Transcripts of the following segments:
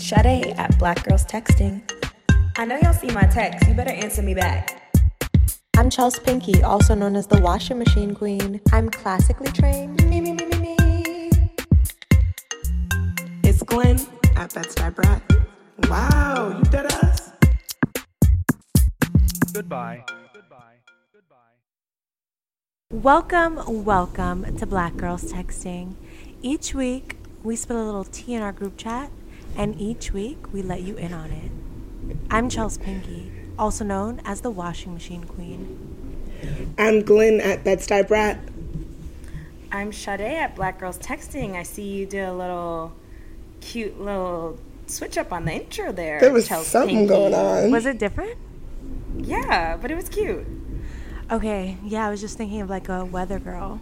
It's Sade at Black Girls Texting. I know y'all see my text. You better answer me back. I'm Chels Pinky, also known as the washing machine queen. I'm classically trained. Me, me, me, me, me. It's Glenn at Bed-Stuy Brat. Wow, you dead us. Goodbye. Goodbye. Goodbye. Welcome, welcome to Black Girls Texting. Each week, we spill a little tea in our group chat, and each week, we let you in on it. I'm Chels Pinky, also known as the washing machine queen. I'm Glenn at Bed-Stuy Brat. I'm Sade at Black Girls Texting. I see you did a little cute little switch up on the intro there. There was Chels something Pinky. going on. Was it different? Yeah, but it was cute. Okay, yeah, I was just thinking of like a weather girl.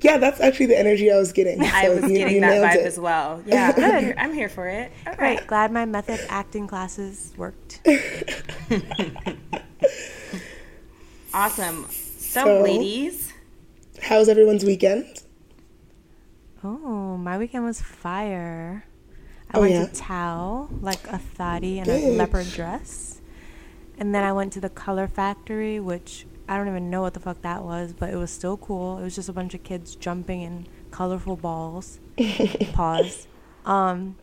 Yeah, that's actually the energy I was getting. I was you- getting you that vibe it. as well. Yeah, I'm here, I'm here for it. All right. Great, glad my method acting classes worked. Awesome. So, So- ladies, How's everyone's weekend? Oh, my weekend was fire. I Oh, went yeah? to Tao, like a thotty in a leopard dress. And then I went to the Color Factory, which I don't even know what the fuck that was, but it was still cool. It was just a bunch of kids jumping in colorful balls. Pause. Um,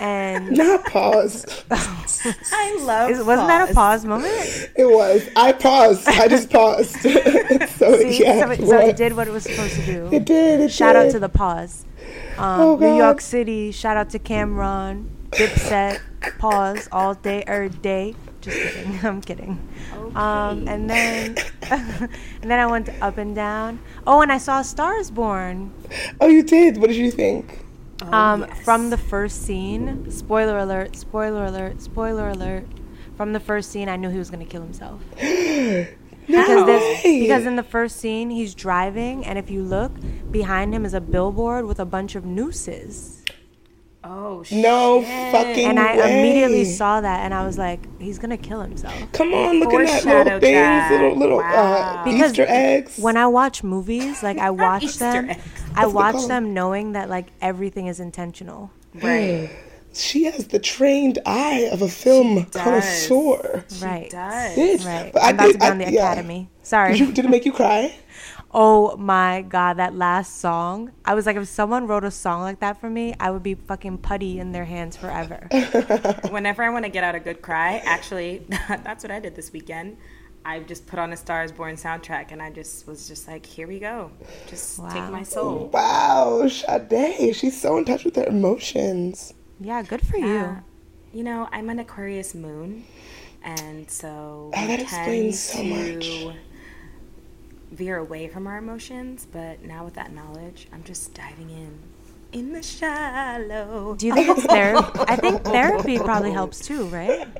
and Not pause. I love. is, wasn't that a pause moment? it was. I paused. I just paused. so See, yeah, so, it, so it did what it was supposed to do. It did. It Shout out to the pause. Um, Oh, New York City. Shout out to Cam'ron. Dipset. Pause all day or day. Just kidding. I'm kidding. Um, and then and then I went up and down. Oh, and I saw Stars Born. Oh, you did. What did you think? Um, yes. From the first scene. Spoiler alert. Spoiler alert. Spoiler alert. From the first scene, I knew he was gonna kill himself. No because there's, way. because in the first scene he's driving and if you look behind him is a billboard with a bunch of nooses Oh shit. no fucking and i way. immediately saw that and i was like he's gonna kill himself Come on, look at that little Foreshadowed things, that. little little Wow. uh, Because Easter eggs. when i watch movies like i watch them eggs. i what watch call them knowing that like everything is intentional Right. she has the trained eye of a film does. connoisseur. right Does. Bitch. right But I i'm about did- to be I- on the yeah. academy sorry Did, you, did it make you cry? Oh my god that last song i was like if someone wrote a song like that for me i would be fucking putty in their hands forever Whenever I want to get out a good cry, actually, that's what I did this weekend. I just put on a Stars Born soundtrack, and I just was just like, "Here we go, just take my soul." Wow, Sade, she's so in touch with her emotions. yeah good for you Uh, you know, I'm an Aquarius moon, and so Oh, that explains so to much. Veer away from our emotions. But now with that knowledge, I'm just diving in, in the shallow. Do you think it's therapy? I think therapy probably helps too, right?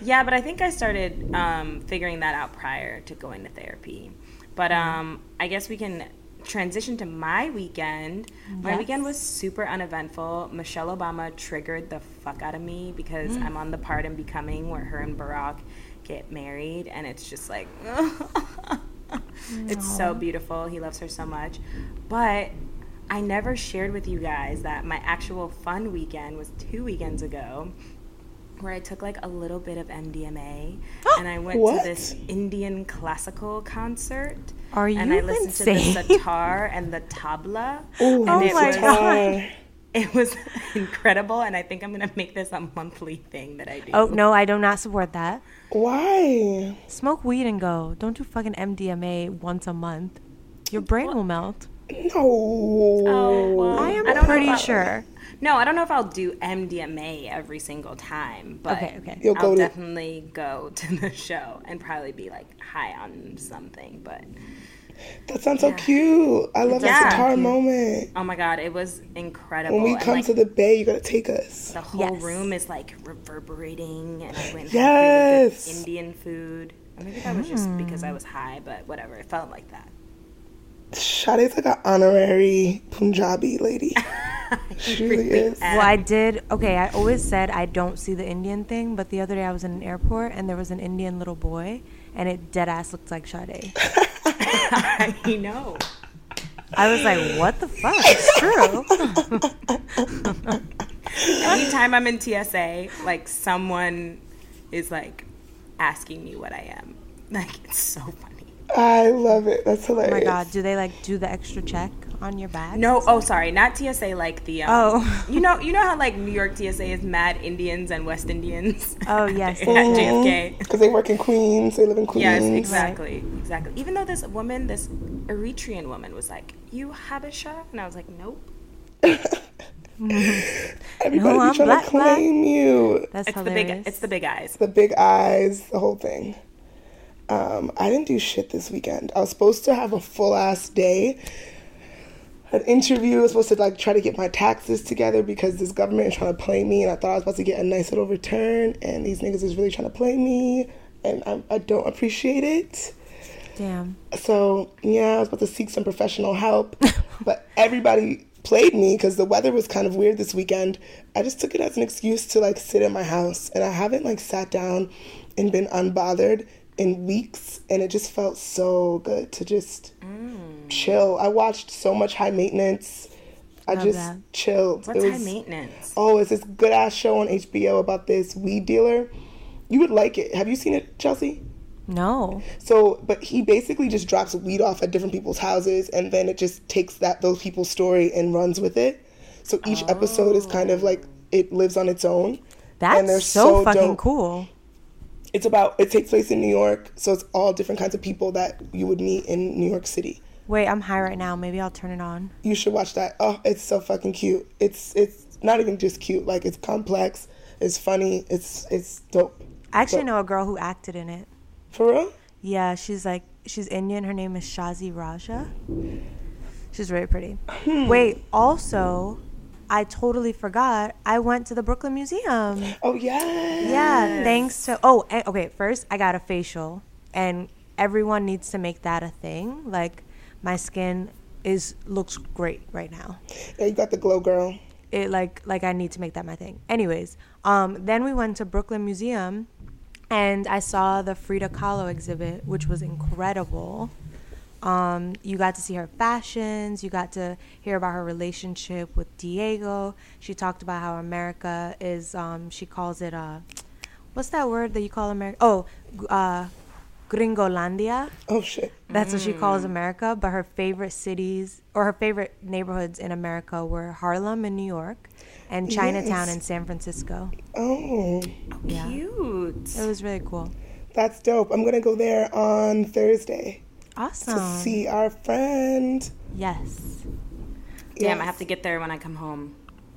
Yeah, but I think I started um, figuring that out prior to going to therapy. But um, I guess we can transition to my weekend. My Yes. weekend was super uneventful. Michelle Obama triggered the fuck out of me because I'm on the part in Becoming where her and Barack get married, and it's just like, it's so beautiful. He loves her so much. But I never shared with you guys that my actual fun weekend was two weekends ago where I took like a little bit of MDMA and I went What? to this Indian classical concert. Are you and I listened to the sitar and the tabla. Ooh, and Oh my was God. It was incredible and I think I'm gonna make this a monthly thing that I do. Oh no, I do not support that. Why? Smoke weed and go. Don't do fucking MDMA once a month. Your brain will melt. No. Oh, well, I am don't pretty if sure. No, I don't know if I'll do MDMA every single time, but Okay, okay. You'll I'll to- definitely go to the show and probably be like high on something. But That sounds so cute. I love does a guitar cute. moment. oh my god, it was incredible. When we come like, to the bay, you gotta take us. the whole Yes. room is like reverberating, and I went and had really Yes. good Indian food. Or maybe that was just because I mm. was high, but whatever. It felt like that. Sade's like an honorary Punjabi lady. she really is. Well, I did. Okay, I always said I don't see the Indian thing, but the other day I was in an airport and there was an Indian little boy, and it dead ass looked like Sade. I know. I was like, what the fuck? It's true. Anytime I'm in TSA, like someone is like asking me what I am. Like it's so funny. I love it. That's Oh hilarious. my god, do they like do the extra check on your bag? No, oh sorry, not TSA like the um, Oh. you know you know how like New York TSA is mad Indians and West Indians. Oh, yes, at yes, JFK. Because they work in Queens, they live in Queens. Yes, exactly, exactly. Even though this woman, this Eritrean woman, was like, "You Habesha," and I was like, "Nope." Everybody No, be I'm trying black, to black. claim you. That's It's hilarious. the big, it's the big eyes. The big eyes, the whole thing. Um, I didn't do shit this weekend. I was supposed to have a full ass day. An interview. I was supposed to like try to get my taxes together because this government is trying to play me, and I thought I was about to get a nice little return, and these niggas is really trying to play me, and I, I don't appreciate it. Damn. So yeah, I was about to seek some professional help, but everybody played me because the weather was kind of weird this weekend. I just took it as an excuse to like sit in my house, and I haven't like sat down and been unbothered in weeks, and it just felt so good to just mm. Chill. I watched so much High Maintenance. I Love just that. chilled. What's It high maintenance? Oh, it's this good ass show on HBO about this weed dealer. You would like it. Have you seen it, Chelsea? No. So, but he basically just drops weed off at different people's houses, and then it just takes that those people's story and runs with it. So each episode is kind of like it lives on its own. That's they're so, so fucking dope. cool. It's about it takes place in New York, so it's all different kinds of people that you would meet in New York City. Wait, I'm high right now. Maybe I'll turn it on. You should watch that. Oh, it's so fucking cute. It's it's not even just cute. Like it's complex. It's funny. It's it's dope. I actually Dope. know a girl who acted in it. For real? Yeah, she's like she's Indian. Her name is Shazi Raja. She's very pretty. Hmm. Wait, also, I totally forgot. I went to the Brooklyn Museum. Oh yeah. Yeah, thanks to Oh, okay. First, I got a facial, and everyone needs to make that a thing. Like, my skin is looks great right now. Yeah, you got the glow girl. it like like I need to make that my thing. Anyways, um, then we went to Brooklyn Museum, and I saw the Frida Kahlo exhibit, which was incredible. Um, you got to see her fashions. You got to hear about her relationship with Diego. She talked about how America is. Um, she calls it uh, what's that word that you call America? Oh, uh, Gringolandia. Oh shit. That's what she calls America. But her favorite cities or her favorite neighborhoods in America were Harlem in New York and Chinatown Yes. in San Francisco. Oh. Yeah. Cute. It was really cool. That's dope. I'm gonna go there on Thursday Awesome. to see our friend. Yes, Damn, I have to get there when I come home.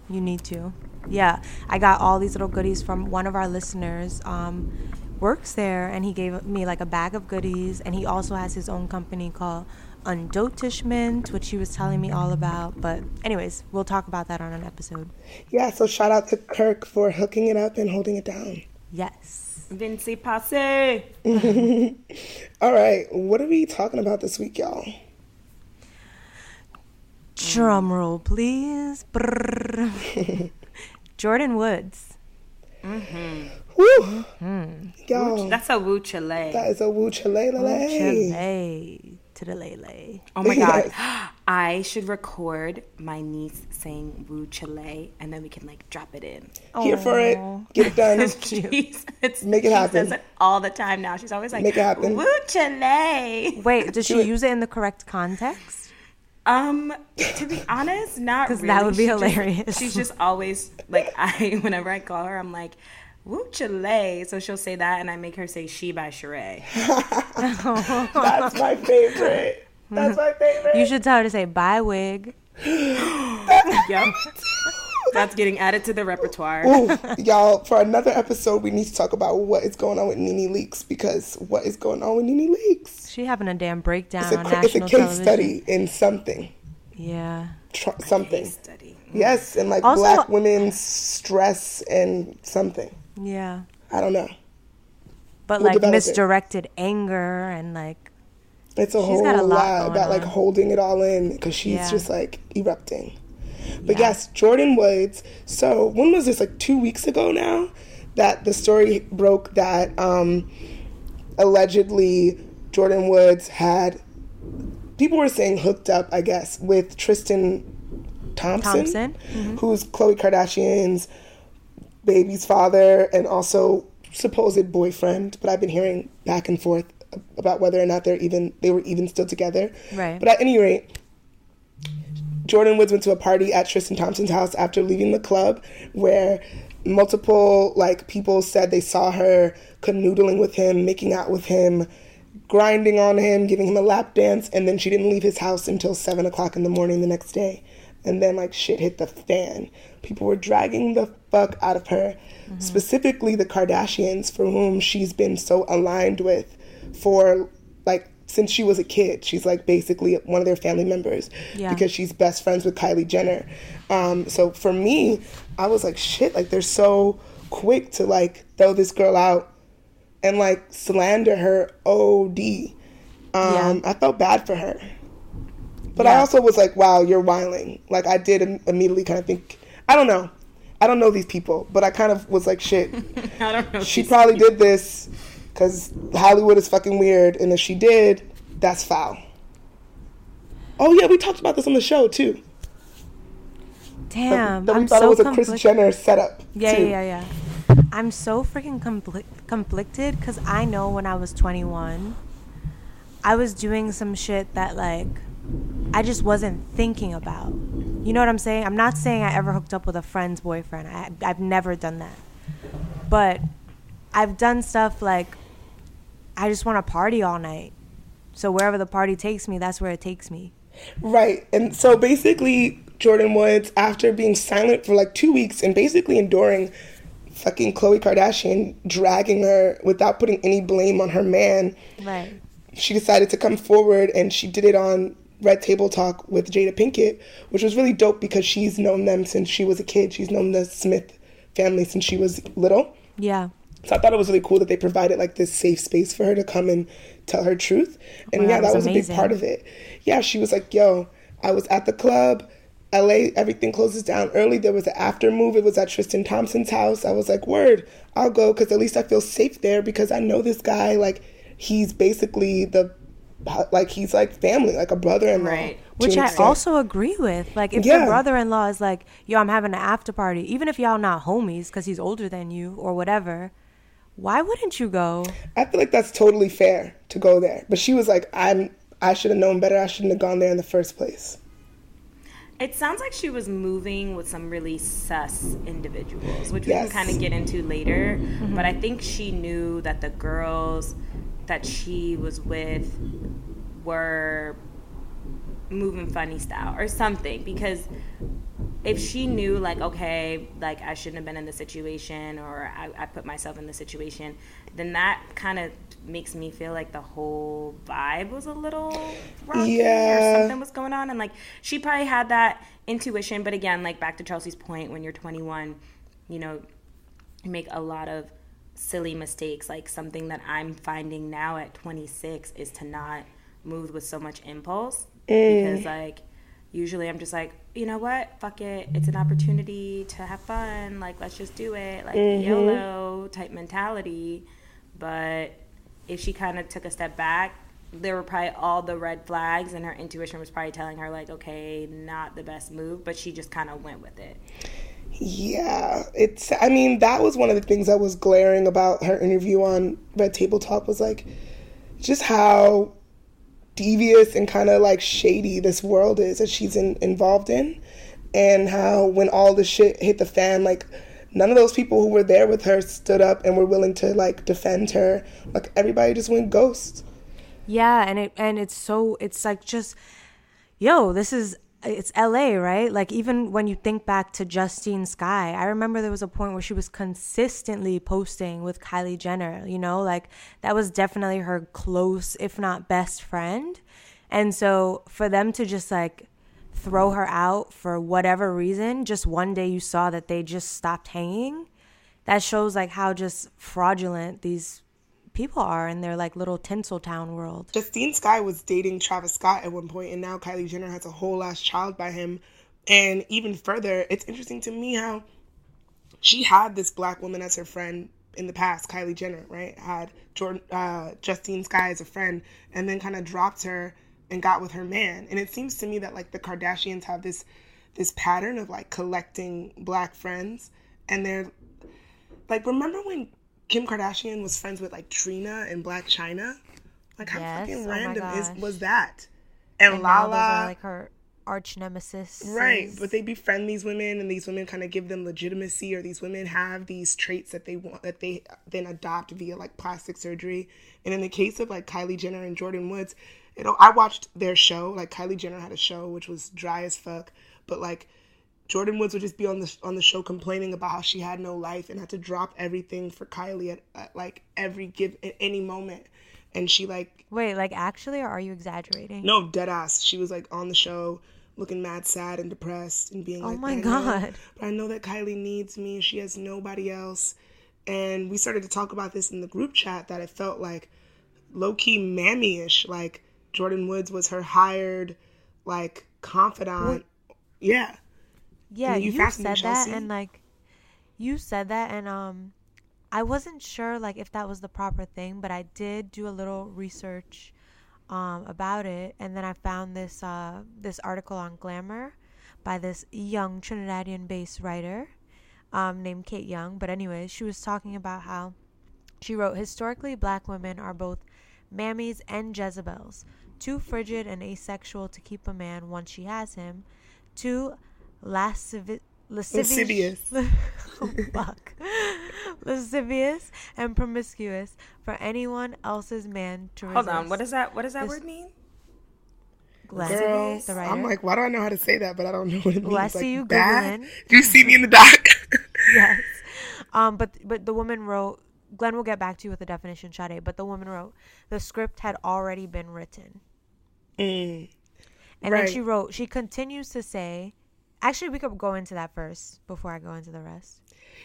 you need to. Yeah, I got all these little goodies from one of our listeners. Um, works there, and he gave me like a bag of goodies, and he also has his own company called Undotishment, which he was telling me all about. But anyways, we'll talk about that on an episode. Yeah, so shout out to Kirk for hooking it up and holding it down. Yes. Vinci Passe. All right, what are we talking about this week, y'all? Drum roll, please. Jordyn Woods. Mm-hmm. Woo! Hmm. Y'all, That's a woo chile. that is a woo chile Chile to the lele. Oh my god. Yes. I should record my niece saying woo chile and then we can like drop it in. Here for it. Get it done. She's, it's, Make it she happen. says it all the time now. She's always like, Make it happen. woo chile. Wait, does she use it in the correct context? Um, to be honest, not 'Cause really. that would be She just- hilarious. she's just always like I. Whenever I call her, I'm like, "Woo chile," so she'll say that, and I make her say "She" by Sheree. That's my favorite. That's my favorite. You should tell her to say bye wig. Yep, that's getting added to the repertoire. Ooh, y'all, for another episode, we need to talk about what is going on with NeNe Leakes because what is going on with NeNe Leakes? She having a damn breakdown It's a, on cr- it's a case television. study in something. Yeah. Tr- something. Case study. Yes, and like Also- black women's stress and something. Yeah. I don't know. But We'll like develop it. misdirected anger and like It's a She's whole got a lot lot, going about like holding it all in because she's Yeah. just like erupting. But Yeah. yes, Jordyn Woods. So when was this? Like two weeks ago now, that the story broke that um, allegedly Jordyn Woods had people were saying hooked up, I guess, with Tristan Thompson, Thompson, mm-hmm. who's Khloe Kardashian's baby's father and also supposed boyfriend. But I've been hearing back and forth about whether or not they're even they were even still together. Right. But at any rate, Jordyn Woods went to a party at Tristan Thompson's house after leaving the club where multiple like people said they saw her canoodling with him, making out with him, grinding on him, giving him a lap dance, and then she didn't leave his house until seven o'clock in the morning the next day. And then like shit hit the fan. People were dragging the fuck out of her. Mm-hmm. Specifically the Kardashians, for whom she's been so aligned with for like since she was a kid. She's like basically one of their family members yeah. because she's best friends with Kylie Jenner. Um, so for me, I was like, shit, like they're so quick to like throw this girl out and like slander her OD. Um, yeah. I felt bad for her. But yeah. I also was like, wow, you're whiling. Like I did immediately kind of think, I don't know. I don't know these people, but I kind of was like, shit. I don't know. She probably people. did this because Hollywood is fucking weird, and if she did, that's foul. Oh yeah, we talked about this on the show too. Damn, that, that we I'm thought so it was a Kris Jenner setup. Yeah, too. yeah, yeah, I'm so freaking compli- conflicted because I know when I was 21, I was doing some shit that like I just wasn't thinking about. You know what I'm saying? I'm not saying I ever hooked up with a friend's boyfriend. I, I've never done that, but I've done stuff like I just want to party all night. So wherever the party takes me, that's where it takes me. Right. And so basically, Jordyn Woods, after being silent for like two weeks and basically enduring fucking Khloe Kardashian dragging her without putting any blame on her man, right. she decided to come forward and she did it on Red Table Talk with Jada Pinkett, which was really dope because she's known them since she was a kid. She's known the Smith family since she was little. Yeah. So I thought it was really cool that they provided like this safe space for her to come and tell her truth. And wow, yeah, that was, was a big part of it. Yeah, she was like, yo, I was at the club. LA, everything closes down early. There was an after move. It was at Tristan Thompson's house. I was like, word, I'll go because at least I feel safe there because I know this guy. Like, he's basically the, like, he's like family, like a brother in law. Right. Which I extent. also agree with. Like, if yeah. your brother in law is like, yo, I'm having an after party, even if y'all not homies because he's older than you or whatever, why wouldn't you go? I feel like that's totally fair to go there. But she was like, I'm I should have known better. I shouldn't have gone there in the first place. It sounds like she was moving with some really sus individuals, which we yes. can kind of get into later. Mm-hmm. But I think she knew that the girls that she was with were moving funny style or something because if she knew like okay like i shouldn't have been in the situation or i, I put myself in the situation then that kind of makes me feel like the whole vibe was a little rocky yeah. or something was going on. And like she probably had that intuition. But again like back to chelsea's point when you're 21 you know you make a lot of silly mistakes. Like something that i'm finding now at 26 is to not move with so much impulse mm. because like usually I'm just like, you know what, fuck it, it's an opportunity to have fun. Like let's just do it, like mm-hmm. YOLO type mentality. But if she kind of took a step back, there were probably all the red flags, and her intuition was probably telling her like, okay, not the best move, but she just kind of went with it. Yeah, it's. I mean, that was one of the things that was glaring about her interview on Red Table Talk was like, just how devious and kind of like shady this world is that she's in, involved in. And how when all the shit hit the fan like none of those people who were there with her stood up and were willing to like defend her. Like everybody just went ghost. Yeah and it and it's so it's like just yo this is it's LA, right? Like even when you think back to Justine Skye, I remember there was a point where she was consistently posting with Kylie Jenner, you know, like that was definitely her close, if not best friend. And so for them to just like throw her out for whatever reason, just one day you saw that they just stopped hanging, that shows like how just fraudulent these people are in their like little tinsel town world. Justine Skye was dating Travis Scott at one point, and now Kylie Jenner has a whole ass child by him. And even further, it's interesting to me how she had this black woman as her friend in the past, Kylie Jenner, right? Had Jordyn, uh, Justine Skye as a friend, and then kind of dropped her and got with her man. And it seems to me that like the Kardashians have this this pattern of like collecting black friends and they're like remember when Kim Kardashian was friends with like Trina and Blac Chyna? Like how Yes. fucking Oh random is was that? And, And Lala like her arch nemesis. Right, but they befriend these women, and these women kind of give them legitimacy, or these women have these traits that they want that they then adopt via like plastic surgery. And in the case of like Kylie Jenner and Jordyn Woods, you know, I watched their show. Like Kylie Jenner had a show which was dry as fuck, but like Jordyn Woods would just be on the on the show complaining about how she had no life and had to drop everything for Kylie at, at like every give at any moment, and she like Wait, like actually, or are you exaggerating? no, dead ass. She was like on the show looking mad sad and depressed and being like, Oh like, my "I know, God. but I know that Kylie needs me. She has nobody else. And we started to talk about this in the group chat that it felt like low key mammy ish. Like Jordyn Woods was her hired, like, confidant. Yeah. Yeah, you you, said that, and like, you said that, and um, I wasn't sure like if that was the proper thing, but I did do a little research, um, about it, and then I found this uh this article on Glamour, by this young Trinidadian-based writer, um, named Kate Young. But anyways, she was talking about how she wrote historically black women are both mammies and Jezebels, too frigid and asexual to keep a man once she has him, too lascivi- lascivious, Lascivious. oh, fuck. lascivious and promiscuous for anyone else's man to resist. Hold on. What does that? What does that This- word mean? Glenn, Girl, the? I'm like, why do I know how to say that? But I don't know what it means. Well, like, you bad? Googling. Do you see me in the doc? yes. Um, but but the woman wrote. Glenn will get back to you with the definition, Sade. But the woman wrote the script had already been written, Mm. and then she wrote. She continues to say. Actually, we could go into that first before I go into the rest.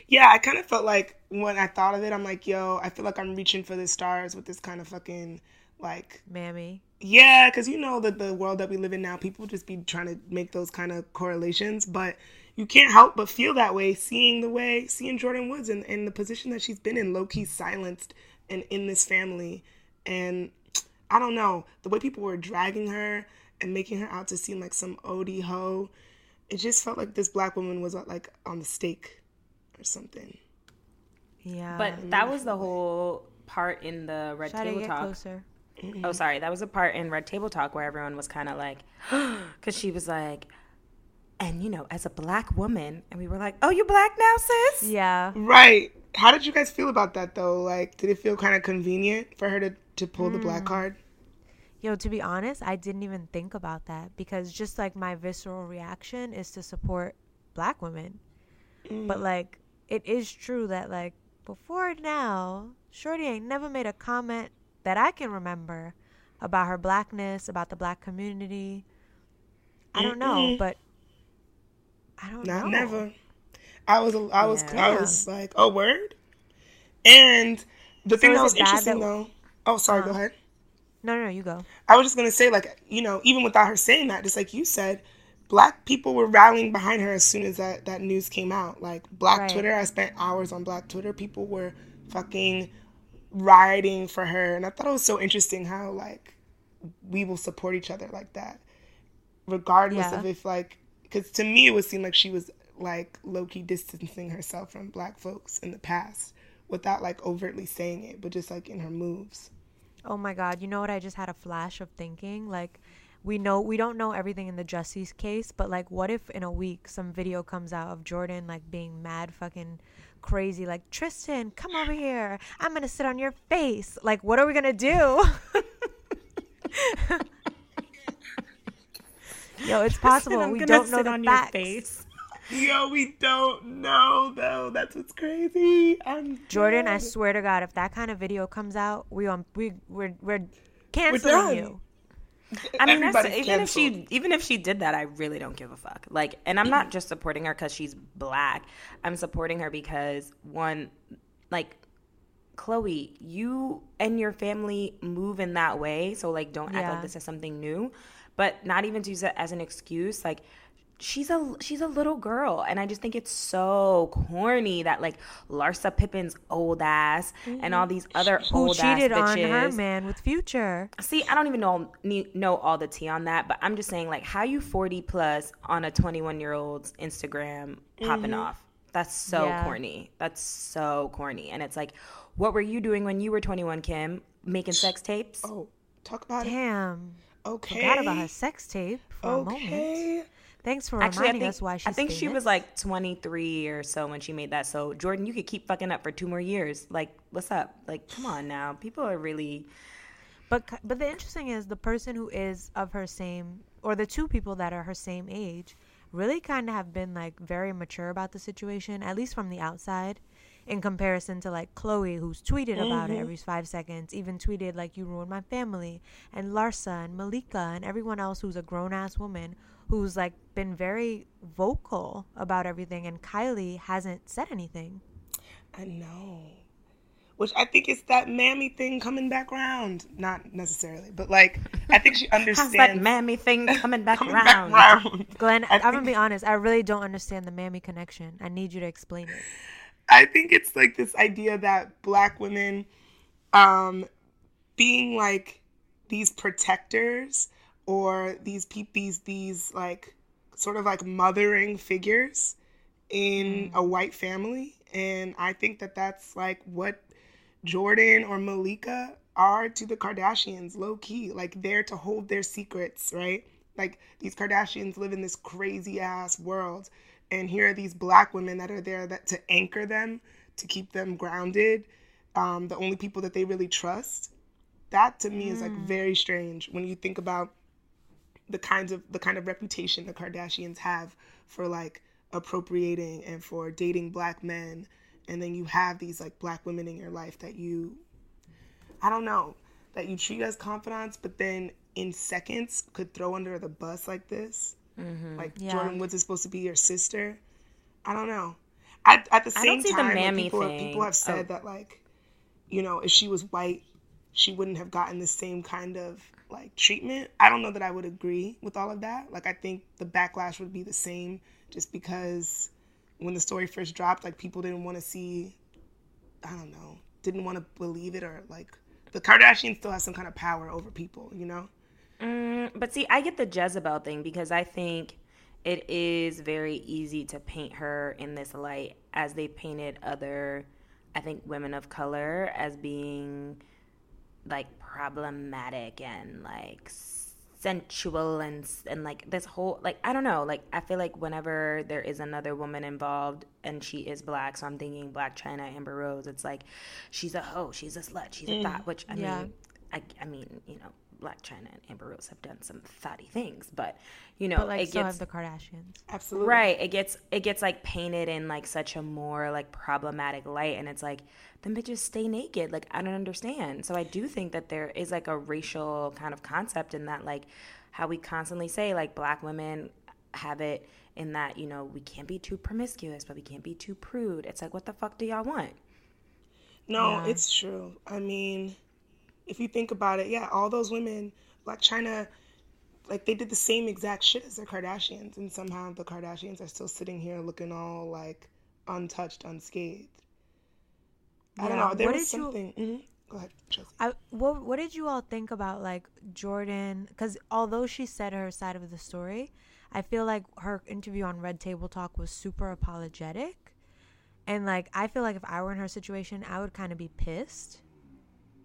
Yeah, I kind of felt like when I thought of it, I'm like, yo, I feel like I'm reaching for the stars with this kind of fucking like, Mammy. yeah, because you know that the world that we live in now, people just be trying to make those kind of correlations, but you can't help but feel that way, seeing the way, seeing Jordyn Woods and, and the position that she's been in, low key silenced and in this family. And I don't know, the way people were dragging her and making her out to seem like some OD hoe, it just felt like this black woman was uh, like on the stake or something. Yeah. But mm-hmm. that was the whole part in the Red Sade, Table get Talk. closer. Oh, sorry. That was a part in Red Table Talk where everyone was kind of like, because she was like, and you know, as a black woman, and we were like, oh, you black now, sis? Yeah. Right. How did you guys feel about that though? Like, did it feel kind of convenient for her to, to pull the black mm. card? Yo, to be honest, I didn't even think about that because just like my visceral reaction is to support black women. But like it is true that like before now, Shorty ain't never made a comment that I can remember about her blackness, about the black community. I don't know, but I don't Not know. never. I was I was Yeah. I was like, oh word. And the thing that was interesting that- though. Oh, sorry. Go Uh-huh. ahead. No, no, no, you go. I was just gonna say, like, you know, even without her saying that, just like you said, black people were rallying behind her as soon as that that news came out. Like Black Right. Twitter, I spent hours on Black Twitter. People were fucking rioting for her, and I thought it was so interesting how like we will support each other like that, regardless Yeah. of if like, because to me it would seem like she was like low key distancing herself from black folks in the past without like overtly saying it, but just like in her moves. Oh my god, you know what I just had a flash of thinking? Like we know we don't know everything in the Jussie case, but like what if in a week some video comes out of Jordyn like being mad fucking crazy like Tristan, come over here. I'm going to sit on your face. Like what are we going to do? Yo, it's possible. We don't know sit the on facts. Your face. Yo, we don't know though. That's what's crazy. I'm Jordyn, I swear to God, if that kind of video comes out, we on we we're we're canceling done. you. I mean, that's, Everybody's even if she even if she did that, I really don't give a fuck. Like, and I'm not just supporting her because she's black. I'm supporting her because one, like, Khloe, you and your family move in that way, so like, don't act Yeah. like this is something new. But not even to use it as an excuse. Like, she's a she's a little girl and i just think it's so corny that like larsa pippen's old ass and all these mm. other Who old ass cheated on bitches her man with Future? see i don't even know know all the tea on that but i'm just saying like how you 40 plus on a 21 year old's instagram popping mm-hmm. off that's so Yeah. corny that's so corny and it's like what were you doing when you were 21 kim making sex tapes Oh, talk about it. Damn. Okay. Forgot about her sex tape for a moment. Thanks for Actually, reminding think, us why she's I think she was like 23 or so when she made that. So, Jordyn, you could keep fucking up for two more years. Like, what's up? Like, come on now. People are really. But but the interesting is the person who is of her same or the two people that are her same age really kind of have been like very mature about the situation at least from the outside in comparison to like Khloe who's tweeted about it mm-hmm. every 5 seconds even tweeted like you ruined my family and Larsa and Malika and everyone else who's a grown ass woman who's like been very vocal about everything and Kylie hasn't said anything. I know. Which I think is that mammy thing coming back around. Not necessarily, but like I think she understands. that mammy thing coming back coming around? back round. Glenn, I I'm gonna be honest. I really don't understand the Mammy connection. I need you to explain it. I think it's like this idea that black women um being like these protectors or these peop these these like sort of like mothering figures in a white family. And I think that that's like what Jordyn or Malika are to the Kardashians low key like they're to hold their secrets right? Like these Kardashians live in this crazy ass world. And here are these black women that are there that to anchor them to keep them grounded um, the only people that they really trust. That to me is like very strange when you think about the kinds of the kind of reputation the Kardashians have for like appropriating and for dating black men and then you have these like black women in your life that you I don't know that you treat as confidants but then in seconds could throw under the bus like this mm-hmm. like Yeah. Jordyn Woods is supposed to be your sister I don't know at, at the I same don't see the time like, mammy people, thing. people have said Oh. that like you know if she was white she wouldn't have gotten the same kind of like treatment. I don't know that I would agree with all of that. Like I think the backlash would be the same just because when the story first dropped, like people didn't want to see I don't know, didn't want to believe it or like the Kardashians still have some kind of power over people, you know? Mm, but see, I get the Jezebel thing because I think it is very easy to paint her in this light as they painted other, I think, women of color as being like problematic and like sensual and and like this whole like I don't know like I feel like whenever there is another woman involved and she is black so I'm thinking Blac Chyna Amber Rose it's like she's a hoe she's a slut she's a thought mm. which I Yeah. mean I, I mean you know Blac Chyna and Amber Rose have done some thotty things but you know But like, it so gets have the Kardashians. Absolutely. right it gets it gets like painted in like such a more like problematic light and it's like them bitches stay naked like i don't understand so i do think that there is like a racial kind of concept in that like how we constantly say like black women have it in that you know we can't be too promiscuous but we can't be too prude it's like what the fuck do y'all want No, Yeah. it's true. I mean, if you think about it, yeah, all those women, like Chyna, like they did the same exact shit as the Kardashians, and somehow the Kardashians are still sitting here looking all like untouched, unscathed. I don't know. There What was did you- something. mhm. Go ahead, Chelsea. I, what what did you all think about like Jordyn? Because although she said her side of the story, I feel like her interview on Red Table Talk was super apologetic, and like I feel like if I were in her situation, I would kind of be pissed.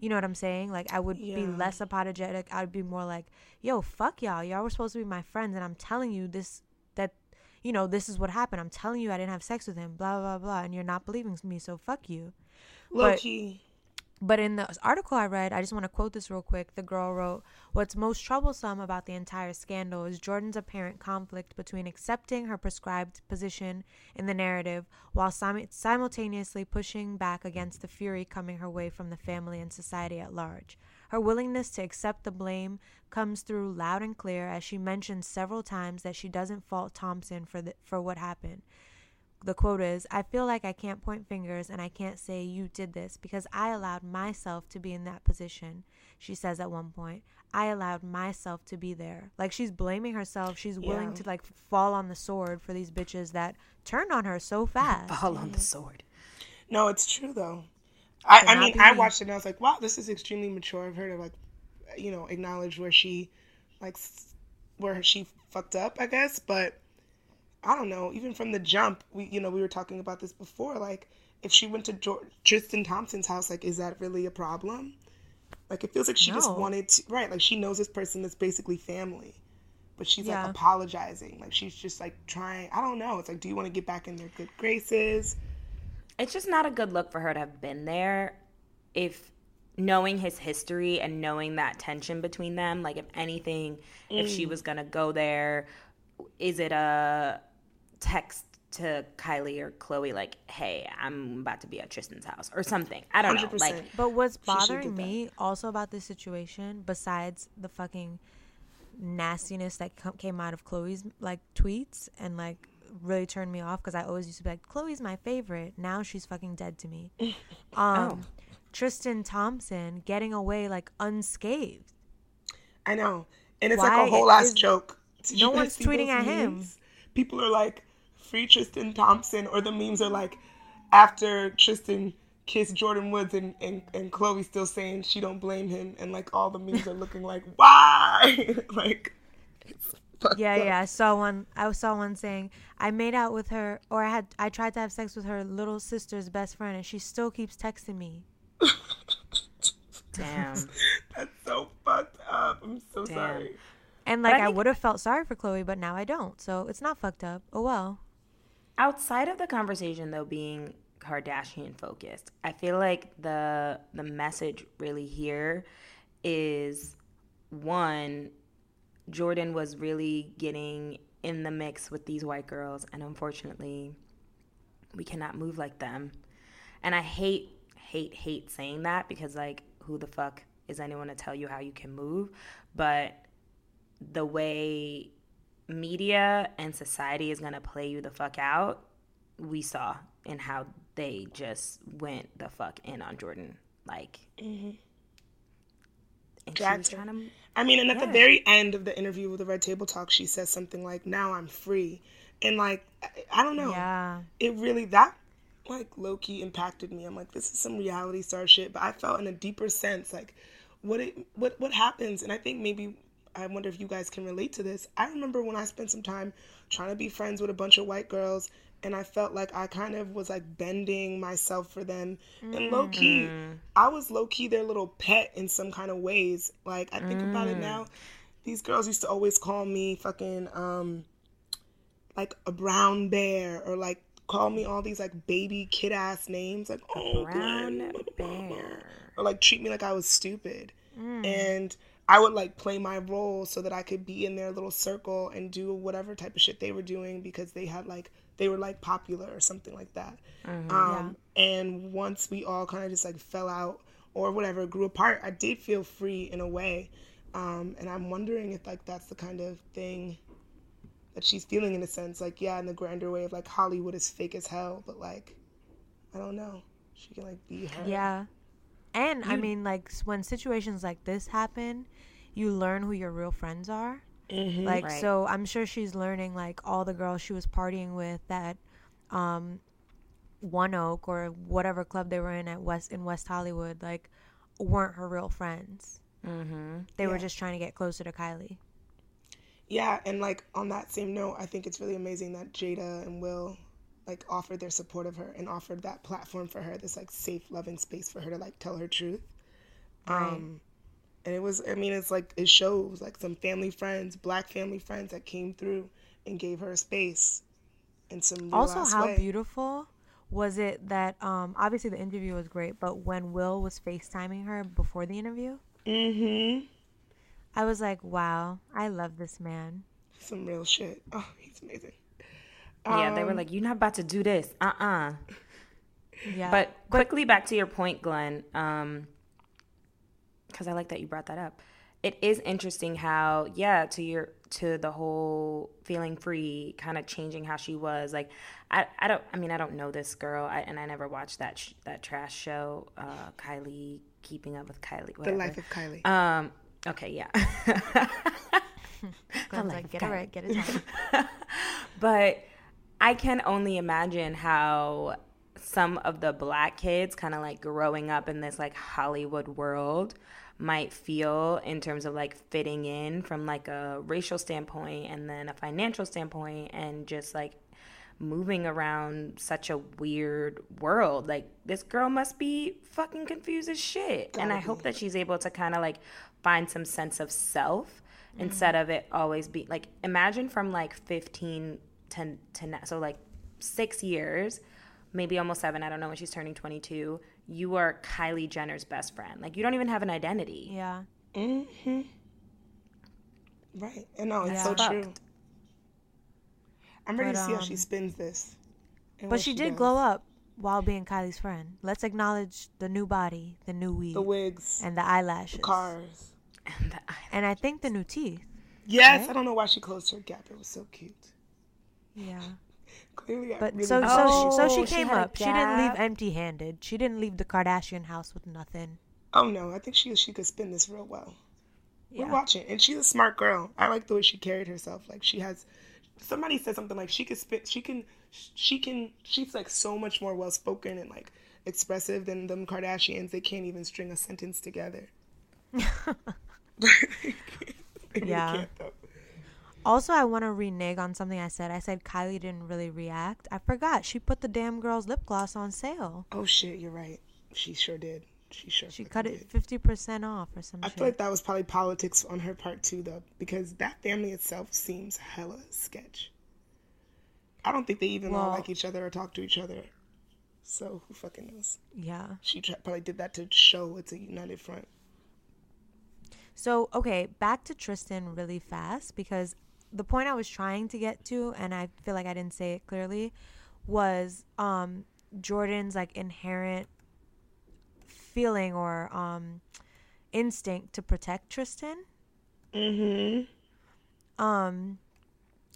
You know what I'm saying? Like I would be less apologetic. I would be more like, "Yo, fuck y'all. Y'all were supposed to be my friends, and I'm telling you this that." You know, this is what happened. I'm telling you I didn't have sex with him, blah, blah, blah, and you're not believing me, so fuck you. Low but- key. But in the article I read, I just want to quote this real quick. The girl wrote, What's most troublesome about the entire scandal is Jordyn's apparent conflict between accepting her prescribed position in the narrative while sim- simultaneously pushing back against the fury coming her way from the family and society at large. Her willingness to accept the blame comes through loud and clear as she mentions several times that she doesn't fault Thompson for, the, for what happened the quote is I feel like I can't point fingers and I can't say you did this because I allowed myself to be in that position. She says at one point, I allowed myself to be there. Like she's blaming herself. She's willing Yeah. to like fall on the sword for these bitches that turned on her so fast. Fall on the sword. No, it's true though. I, I mean, I watched it and I was like, wow, this is extremely mature of her to like, you know, acknowledge where she, like, where she fucked up, I guess. But I don't know. Even from the jump, we, you know, we were talking about this before. Like, if she went to Jor- Tristan Thompson's house, like, is that really a problem? Like, it feels like she just wanted to, right? Like, she knows this person that's basically family. But she's Yeah. like apologizing. Like, she's just like trying, I don't know. It's like, do you want to get back in their good graces? It's just not a good look for her to have been there if knowing his history and knowing that tension between them, like if anything, if she mm. was gonna go there, is it a text to Kylie or Khloe like, hey, I'm about to be at Tristan's house or something. I don't know. 100%. Like But what's bothering me also about this situation, besides the fucking nastiness that co- came out of Khloe's like tweets and like really turned me off because I always used to be like, Khloe's my favorite. Now she's fucking dead to me. Um, Tristan Thompson getting away like unscathed. I know. And it's Why like a whole ass joke. Did no one's tweeting those at him. People are like, free Tristan Thompson, or the memes are like, after Tristan kissed Jordyn Woods and, and, and Khloe still saying she don't blame him, and like all the memes are looking like, why? like, Yeah, up. yeah. I saw one. I saw one saying I made out with her, or I had I tried to have sex with her little sister's best friend, and she still keeps texting me. damn. That's so fucked up. I'm so Damn. sorry. And like I I, would have felt sorry for Khloe, but now I don't. So it's not fucked up. Oh well. Outside of the conversation though being Kardashian focused, I feel like the the message really here is one Jordyn was really getting in the mix with these white girls and unfortunately we cannot move like them. And I hate hate hate saying that because like who the fuck is anyone to tell you how you can move, but the way media and society is going to play you the fuck out, we saw in how they just went the fuck in on Jordyn. Like, mm-hmm. and she was trying to. I mean, and at the very end of the interview with the Red Table Talk, she says something like, "Now I'm free," and like, I, I don't know. Yeah. It really that like low key impacted me. I'm like, this is some reality star shit, but I felt in a deeper sense like, what it what what happens, and I think maybe. I wonder if you guys can relate to this. I remember when I spent some time trying to be friends with a bunch of white girls, and I felt like I kind of was like bending myself for them. And low mm. key, mm. I was low key their little pet in some kind of ways. Like I think about it mm. now, these girls used to always call me fucking um like a brown bear or like call me all these like baby kid ass names like oh Brown Glenn, bear. or like treat me like I was stupid. And I would like play my role so that I could be in their little circle and do whatever type of shit they were doing because they had like they were like popular or something like that. Um and once we all kind of just like fell out or whatever, grew apart, I did feel free in a way. Um and I'm wondering if like that's the kind of thing that she's feeling in a sense like yeah in the grander way of like Hollywood is fake as hell but like I don't know. She can like be her. Yeah. And I mean, like when situations like this happen, you learn who your real friends are. Mm-hmm. Like Right. so, I'm sure she's learning like all the girls she was partying with that, um, One Oak or whatever club they were in at West in West Hollywood, like weren't her real friends. Mm-hmm. They were just trying to get closer to Kylie. Yeah, and like on that same note, I think it's really amazing that Jada and Will like offered their support of her and offered that platform for her, this like safe, loving space for her to like tell her truth. Um and it was I mean it's like it shows like some family friends, black family friends that came through and gave her a space in some real also, how way. beautiful was it that um obviously the interview was great, but when Will was FaceTiming her before the interview, Mhm. I was like, wow, I love this man. Some real shit. Oh, he's amazing. Yeah, they were Um, like, "You're not about to do this." Uh uh Yeah. But quickly back to your point, Glenn, because I like that you brought that up. It is interesting how, yeah, to your to the whole feeling free, kind of changing how she was. Like, I, I don't, I mean, I don't know this girl, I, and I never watched that sh- that trash show, uh, Kylie, Keeping Up with Kylie. The life of Kylie. Um. Okay. Yeah. Glenn's like, get it right, get it right. but I can only imagine how some of the black kids kind of like growing up in this like Hollywood world might feel in terms of like fitting in from like a racial standpoint and then a financial standpoint and just like moving around such a weird world. Like this girl must be fucking confused as shit. and I hope that she's able to kind of like find some sense of self mm-hmm. instead of it always be like imagine from like 15 to to now, so like 6 years, maybe almost 7, I don't know when she's turning 22. You are Kylie Jenner's best friend. Like you don't even have an identity. Yeah. Mhm. right. And no, it's Yeah. so Fucked. true. I'm ready But, to see how she um, spins this. But what she did does. glow up while being Kylie's friend. Let's acknowledge the new body, the new weave, The wigs, and the eyelashes. cars. And the- And I think the new teeth. Yes, Right? I don't know why she closed her gap. It was so cute. Yeah. Clearly, But really so so so she Oh, she came had a up. She didn't leave empty-handed. She didn't leave the Kardashian house with nothing. Oh no, I think she she could spin this real well. Yeah. We're watching, and she's a smart girl. I like the way she carried herself. Like she has. Somebody said something like she could spit. She can. She can. She's like so much more well spoken and like expressive than them Kardashians. They can't even string a sentence together. They really Yeah. can't, though. Also, I want to renege on something I said. I said Kylie didn't really react. I forgot. She put the damn girl's lip gloss on sale. Oh shit, you're right. She sure did. She sure. She cut it 50% off or some I shit. feel like that was probably politics on her part too, though, because that family itself seems hella sketch. I don't think they even all Well- like each other or talk to each other. So who fucking knows? yeah. She probably did that to show it's a united front. So, okay, back to Tristan really fast because the point I was trying to get to, and I feel like I didn't say it clearly, was um, Jordyn's like inherent feeling or um, instinct to protect Tristan. Mm-hmm. Um,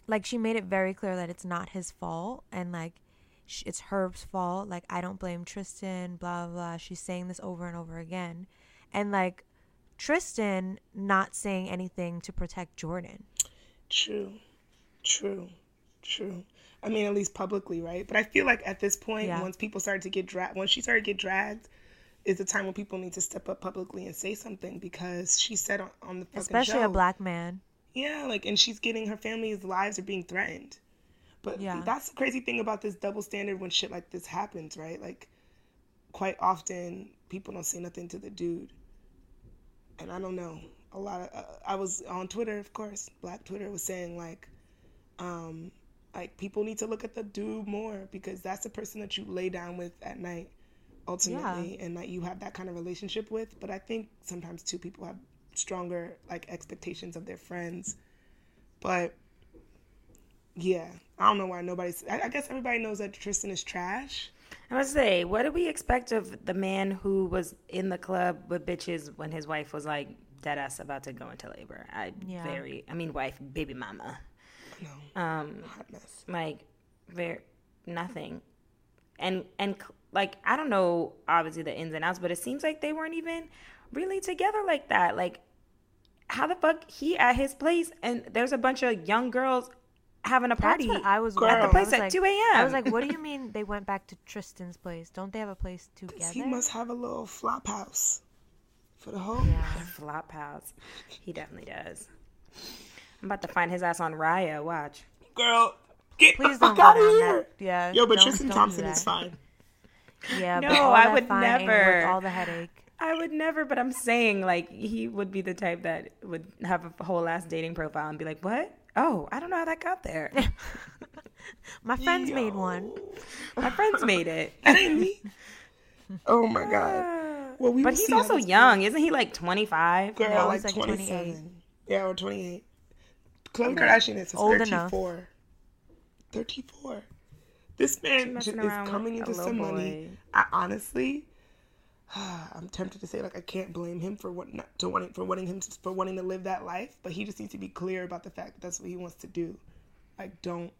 like she made it very clear that it's not his fault and like sh- it's Herb's fault. Like I don't blame Tristan. Blah blah. blah. She's saying this over and over again, and like Tristan not saying anything to protect Jordan. True. True. True. I mean, at least publicly, right? But I feel like at this point, Yeah. once people started to get dragged, once she started to get dragged, is the time when people need to step up publicly and say something because she said on, on the fucking Especially a black man. Yeah, like, and she's getting her family's lives are being threatened. But Yeah. that's the crazy thing about this double standard when shit like this happens, right? Like, quite often people don't say nothing to the dude. And I don't know. A lot of, uh, I was on Twitter, of course, Black Twitter was saying, like, um, like people need to look at the dude more because that's the person that you lay down with at night ultimately and that you have that kind of relationship with. But i think sometimes two people have stronger like expectations of their friends. But yeah. I don't know why nobody's i, I guess everybody knows that tristan is trash. I must say, what did we expect of the man who was in the club with bitches when his wife was like dead ass about to go into labor? I Yeah. very, I mean, wife, baby mama, no um, hot mess like very nothing, and and like I don't know, obviously the ins and outs, but it seems like they weren't even really together like that. Like, how the fuck he at his place and there's a bunch of young girls having a party That's what I was Girl. At the place at like- 2 a.m.. I was like, what do you mean they went back to Tristan's place? Don't they have a place together? he must have a little flop house for the whole yeah. flop house. He definitely does. I'm about to find his ass on Raya. Watch. girl get Please the don't fuck out of here that. Yeah. yo but don't- tristan don't thompson is fine Yeah, No, all I would never. all the headache. I would never, but I'm saying like he would be the type that would have a whole ass dating profile and be like, "What? Oh, I don't know how that got there. My friends made one. My friends made it." that ain't me oh my god well we But he's also young, isn't he? Like 25. Girl, No, like, he's like 27. 28. Yeah, or 28. Khloe Kardashian is Old 34. 34. This man is coming into some money. I honestly, I'm tempted to say like I can't blame him for what not, to wanting for wanting him to, for wanting to live that life, but he just needs to be clear about the fact that that's what he wants to do. Like don't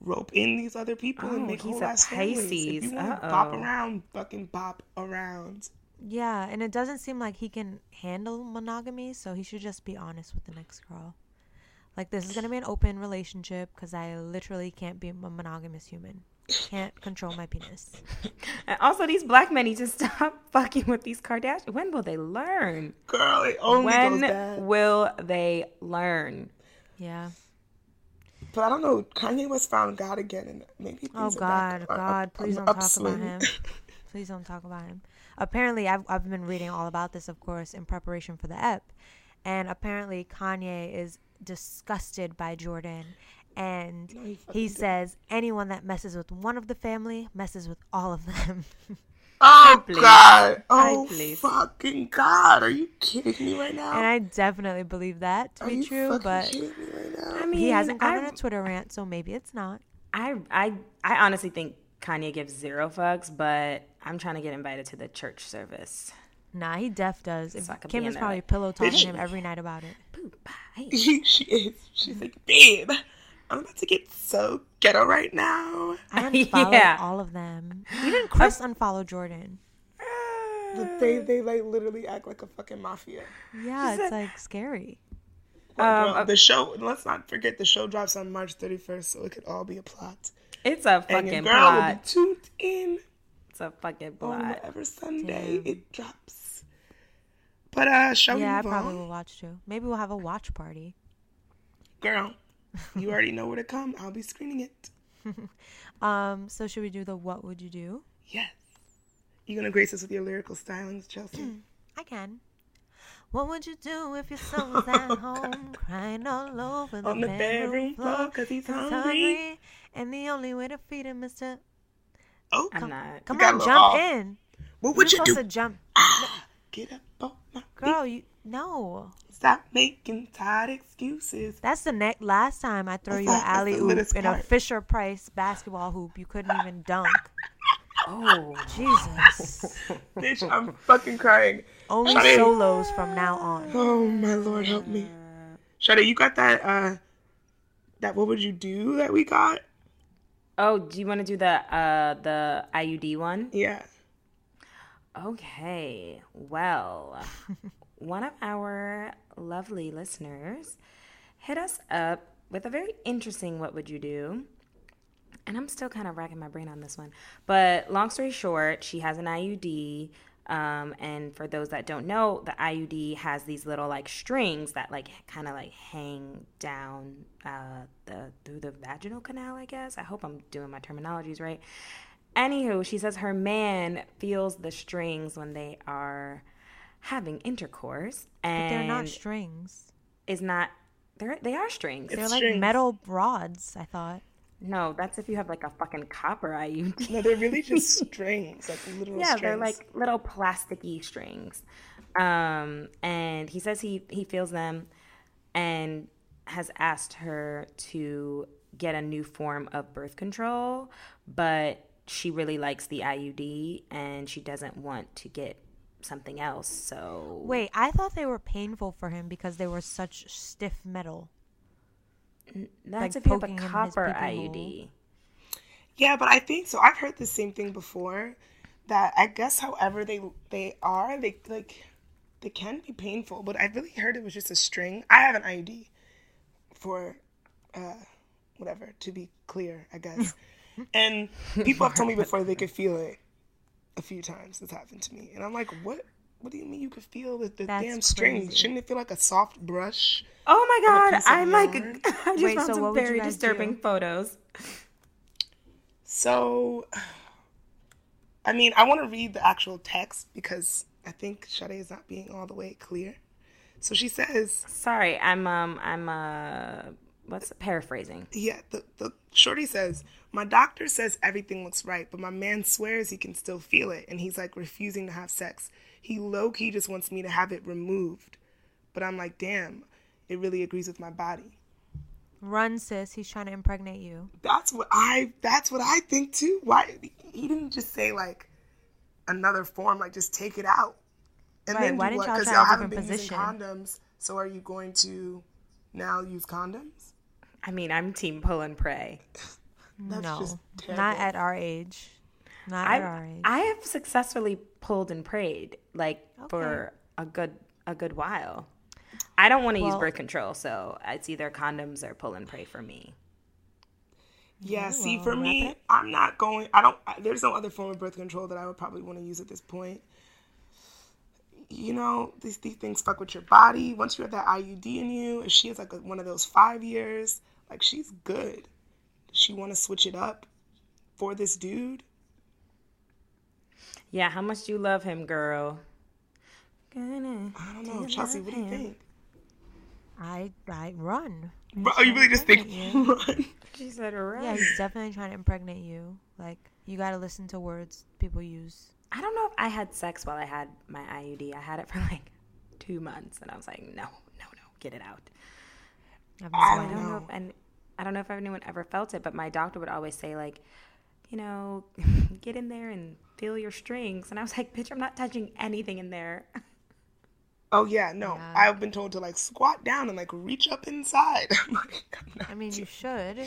rope in these other people and Oh, make he's whole a ass families. If Pisces. you want to pop Uh-oh. around, fucking pop around. Yeah, and it doesn't seem like he can handle monogamy, so he should just be honest with the next girl. Like this is gonna be an open relationship because I literally can't be a monogamous human. Can't control my penis. And also, these black men need to stop fucking with these Kardashians. When will they learn? Girl, it only goes When bad. will they learn? Yeah. But I don't know. Kanye was found God again, and maybe. Oh things are back God, on- God, on please don't talk upswing. about him. Please don't talk about him. Apparently, I've I've been reading all about this, of course, in preparation for the ep, and apparently Kanye is disgusted by Jordyn, and No, he fucking he did. says anyone that messes with one of the family messes with all of them. Oh please. God! Oh please. fucking God! Are you kidding me right now? and I definitely believe that to Are be you true, but me right now? I mean, he hasn't gone I, on a Twitter rant, so maybe it's not. I, I, I honestly think Kanye gives zero fucks, but I'm trying to get invited to the church service. Nah, he def does. If So Kim is probably like, pillow talking him every night about it. Boo, bye. she, she is. She's like, babe, I'm about to get so ghetto right now. I unfollowed Yeah. all of them. Even Kris unfollowed Jordyn. But they they like literally act like a fucking mafia. Yeah, it's said- like scary. Like, Um, girl, the show. Let's not forget the show drops on March 31st, so it could all be a plot. It's a And fucking your girl will be plot. tuned in It's a fucking on plot. whatever Sunday it drops. But uh, shall Yeah, I probably on? will watch too. Maybe we'll have a watch party. Girl, you already know where to come. I'll be screening it. Um, so should we do the what would you do? Yes. You gonna grace us with your lyrical stylings, Chelsea? I can. What would you do if your son was at home crying all over the, bed? On the bedroom floor 'cause he's hungry. and the only way to feed him is to oh, I'm not. come on, jump off. in. what would you do? to jump, Get up on my feet. girl. You no. Stop making tired excuses. That's the next last time I throw you an alley oop in a. Fisher Price basketball hoop. You couldn't even dunk. Oh, Jesus. Bitch, I'm fucking crying. Only Shade. solos from now on. Oh my lord, help me. Sade, you got that uh that what would you do that we got? Oh. Do you want to do the uh the IUD one? Yeah. Okay. Well, one of our lovely listeners hit us up with a very interesting what would you do? And I'm still kind of racking my brain on this one. But long story short, she has an IUD. Um, and for those that don't know, the IUD has these little like strings that like kind of like hang down uh, the through the vaginal canal. I guess. I hope I'm doing my terminologies right. Anywho, she says her man feels the strings when they are having intercourse, and They're not strings. is not. They're they are strings. It's They're like strings. metal rods, I thought. No, that's if you have like a fucking copper IUD. No, they're really just strings, like literal yeah, strings. they're like little plasticky strings. Um, and he says he he feels them, and has asked her to get a new form of birth control, but she really likes the IUD and she doesn't want to get something else. So Wait, I thought they were painful for him because they were such stiff metal. That's like if you have a poking in his copper pee-pee. IUD. Yeah, but I think so. I've heard the same thing before. That I guess, however they they are, they like they can be painful. But I really heard it was just a string. I have an IUD for uh, whatever. To be clear, I guess. and people have told me before they could feel it a few times. It's happened to me, and I'm like, what? What do you mean you could feel the, the That's damn string? crazy. Shouldn't it feel like a soft brush? Oh my god, I'm like yarn? I just Wait, found so some what would you very disturbing do? photos. So, I mean, I want to read the actual text because I think Sade is not being all the way clear. So she says, Sorry, I'm um I'm uh what's paraphrasing. yeah, the, the shorty says, my doctor says everything looks right, but my man swears he can still feel it, and he's like refusing to have sex. He low key just wants me to have it removed. But I'm like, damn, it really agrees with my body. Run, sis. He's trying to impregnate you. That's what I. That's what I think too. Why he didn't just say like, another form, like just take it out. And Right, then why didn't what? y'all Because try y'all a haven't different been using position? condoms. So are you going to now use condoms? I mean, I'm team pull and pray. That's no, just not at our age. Not at our I age. I have successfully pulled and prayed like Okay. for a good a good while. I don't want to use birth control, so it's either condoms or pull and pray for me. Yeah, oh, see, for me, it. I'm not going. I don't. I- There's no other form of birth control that I would probably want to use at this point. You know, these these things fuck with your body. Once you have that IUD in you, if she has like a, one of those five years, like she's good. Does she want to switch it up for this dude? Yeah, how much do you love him, girl? Gonna I don't know, Chelsea. What do you think? I I run. Bro, Are you really just think? impregnate She said, "Alright." Yeah, he's definitely trying to impregnate you. Like you got to listen to words people use. I don't know if I had sex while I had my IUD. I had it for like two months, and I was like, no, no, no, get it out. I've I no I don't idea. don't know, know. if, and I don't know if anyone ever felt it, but my doctor would always say like, you know, get in there and feel your strings, and I was like, bitch, I'm not touching anything in there. Oh yeah, no. Yeah. I've been told to like squat down and like reach up inside. I'm like, I'm not I mean, you should.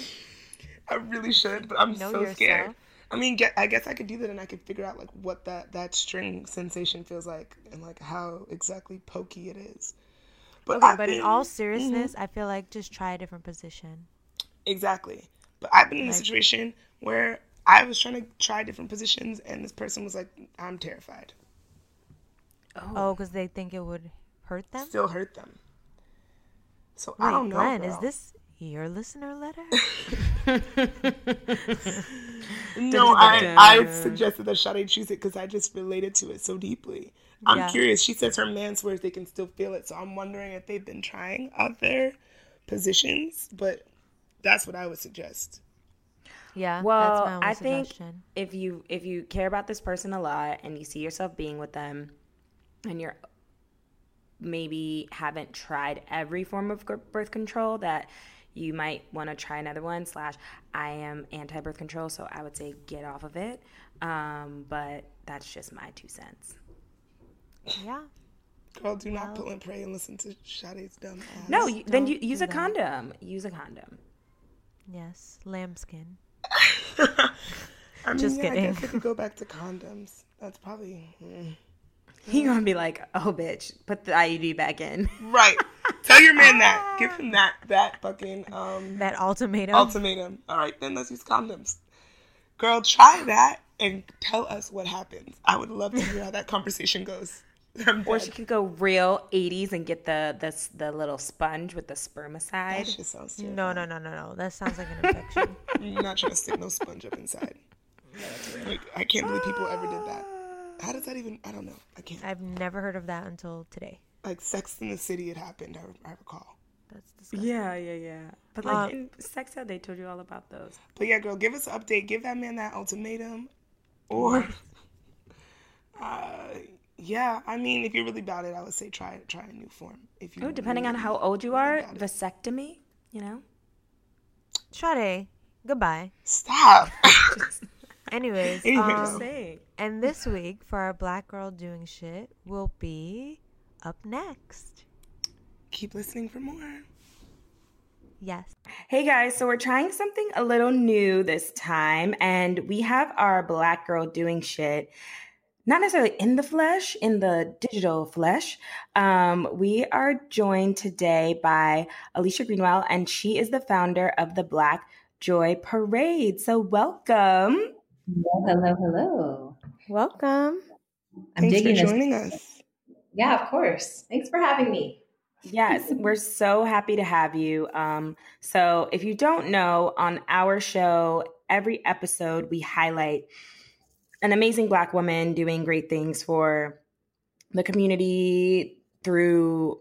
I really should, but I'm Know so scared. I mean, get, I guess I could do that, and I could figure out like what that that string sensation feels like, and like how exactly pokey it is. But, Okay, I've but in all mm-hmm. seriousness, I feel like just try a different position. exactly. But I've been in a situation where I was trying to try different positions, and this person was like, "I'm terrified." Oh, oh because they think it would hurt them. Still hurt them. So I Wait, don't know. Glenn, is this your listener letter? No, I, I suggested that Sade choose it because I just related to it so deeply. I'm Yeah. curious. She says her man swears they can still feel it, so I'm wondering if they've been trying other positions, but that's what I would suggest. Yeah. Well, that's my only I think suggestion. if you if you care about this person a lot and you see yourself being with them, and you're maybe haven't tried every form of birth control, that you might want to try another one. Slash, I am anti birth control, so I would say get off of it. Um, but that's just my two cents. Yeah. Girl, do not pull and pray and listen to Sade's dumb ass. No, you, then you use a that. condom. Use a condom. Yes. Lambskin. I mean, just yeah, kidding. I guess we could go back to condoms. That's probably mm. He gonna be like, "Oh, bitch, put the IUD back in." right. Tell your man that. Give him that that fucking um That ultimatum. ultimatum. All right, then let's use condoms. Girl, try that and tell us what happens. I would love to hear how that conversation goes. I'm Or dead. she could go real 80s and get the the, the little sponge with the That spermicide. shit sounds terrible. no, no, no, no, no. That sounds like an infection. I'm not trying to stick no sponge up inside. Like, I can't believe people ever did that. How does that even? I don't know. I can't. I've never heard of that until today. Like Sex in the City, it happened. I, I recall. That's disgusting. Yeah, yeah, yeah. But like Uh, in sex ed, they told you all about those. But yeah, girl, give us an update. Give that man that ultimatum, or, uh, yeah. I mean, if you're really about it, I would say try try a new form. If you Oh, depending on how old you are, about it. vasectomy. You know. Sade, goodbye. Stop. Anyways, Anyways. um, and this week for our Black Girl Doing Shit will be up next. Keep listening for more. Yes. Hey guys, so we're trying something a little new this time, and we have our black girl doing shit. Not necessarily in the flesh, in the digital flesh. Um, we are joined today by Elisha Greenwell, and she is the founder of the Black Joy Parade. So, welcome. Well, hello, hello. Welcome. I'm Thanks for digging this. joining us. Yeah, of course. Thanks for having me. Yes, we're so happy to have you. Um, so, if you don't know, on our show, every episode we highlight an amazing Black woman doing great things for the community through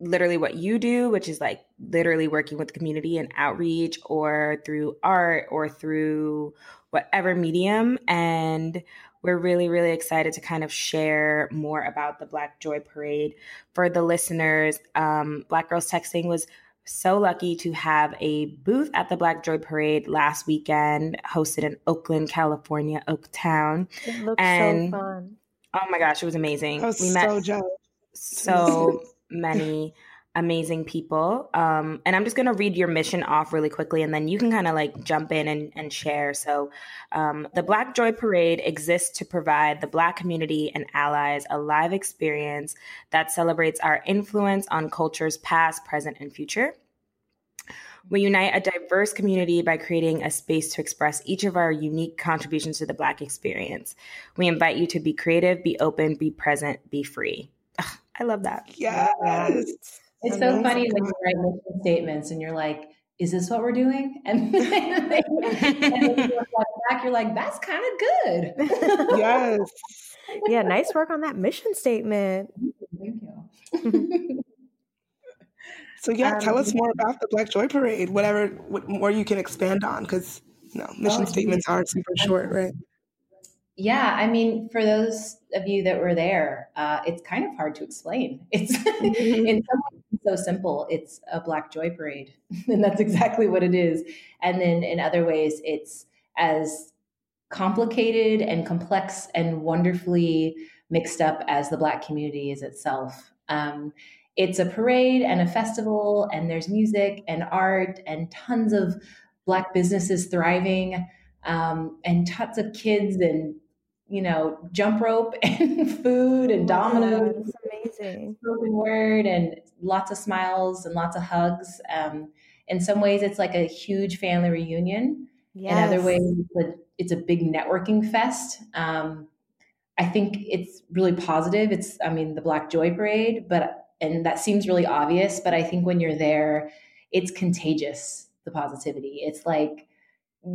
literally what you do, which is like literally working with the community and outreach, or through art, or through whatever medium. And we're really, really excited to kind of share more about the Black Joy Parade for the listeners. Um, Black Girls Texting was so lucky to have a booth at the Black Joy Parade last weekend, hosted in Oakland, California, Oaktown. It looks And- so fun. Oh my gosh, it was amazing. I was we so met jealous. so many amazing people. Um, and I'm just going to read your mission off really quickly, and then you can kind of like jump in and, and share. So, um, the Black Joy Parade exists to provide the Black community and allies a live experience that celebrates our influence on cultures past, present, and future. We unite a diverse community by creating a space to express each of our unique contributions to the Black experience. We invite you to be creative, be open, be present, be free. Ugh, I love that. Yes. It's Amazing. so funny when you write mission statements and you're like, is this what we're doing? And, and then you look back, you're like, that's kind of good. Yes. yeah, nice work on that mission statement. Thank you. So yeah, tell Um, us more about the Black Joy Parade. Whatever, what more you can expand on, because you know, mission Oh, statements are super short, right? Yeah, I mean, for those of you that were there, uh, it's kind of hard to explain. It's in some ways it's so simple. It's a Black Joy Parade, and that's exactly what it is. And then in other ways, it's as complicated and complex and wonderfully mixed up as the Black community is itself. Um, it's a parade and a festival, and there's music and art and tons of Black businesses thriving, um, and tons of kids and you know jump rope and food and dominoes amazing. spoken word and lots of smiles and lots of hugs. Um, in some ways, it's like a huge family reunion. Yes. In other ways, it's a, it's a big networking fest. Um, I think it's really positive. It's, I mean, the Black Joy Parade, but and that seems really obvious, but I think when you're there, it's contagious. The positivity. It's like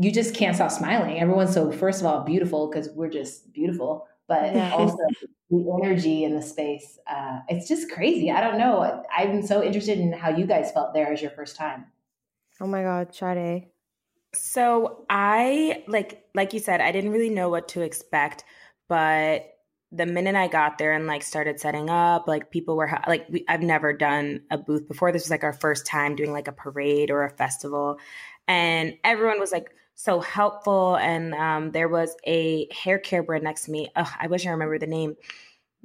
you just can't stop smiling. Everyone's so, first of all, beautiful because we're just beautiful, but Yeah. also the energy in the space. Uh, it's just crazy. I don't know. I'm so interested in how you guys felt there as your first time. Oh my God, Sade. So I like like you said, I didn't really know what to expect, but the minute I got there and like started setting up, like people were like we, I've never done a booth before. This was like our first time doing like a parade or a festival, and everyone was like so helpful. And um, there was a hair care brand next to me. Ugh, I wish I remember the name,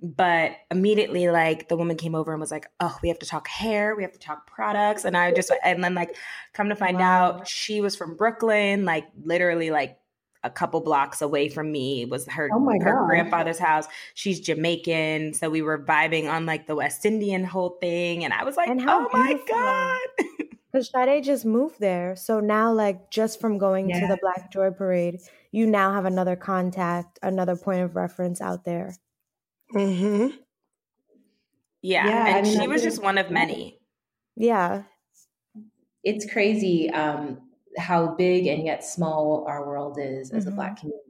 but immediately like the woman came over and was like, "Oh, we have to talk hair, we have to talk products," and I just and then like come to find Wow. out she was from Brooklyn, like literally like a couple blocks away from me was her Oh my her God. grandfather's house. She's Jamaican, so we were vibing on like the West Indian whole thing, and I was like, "Oh my beautiful. god!" Because Sade just moved there. So now, like, just from going to the Black Joy Parade, you now have another contact, another point of reference out there. Mm-hmm. yeah, Yeah, I and mean, she that's was just one of many. Yeah. It's crazy um, how big and yet small our world is as a Mhm. Black community.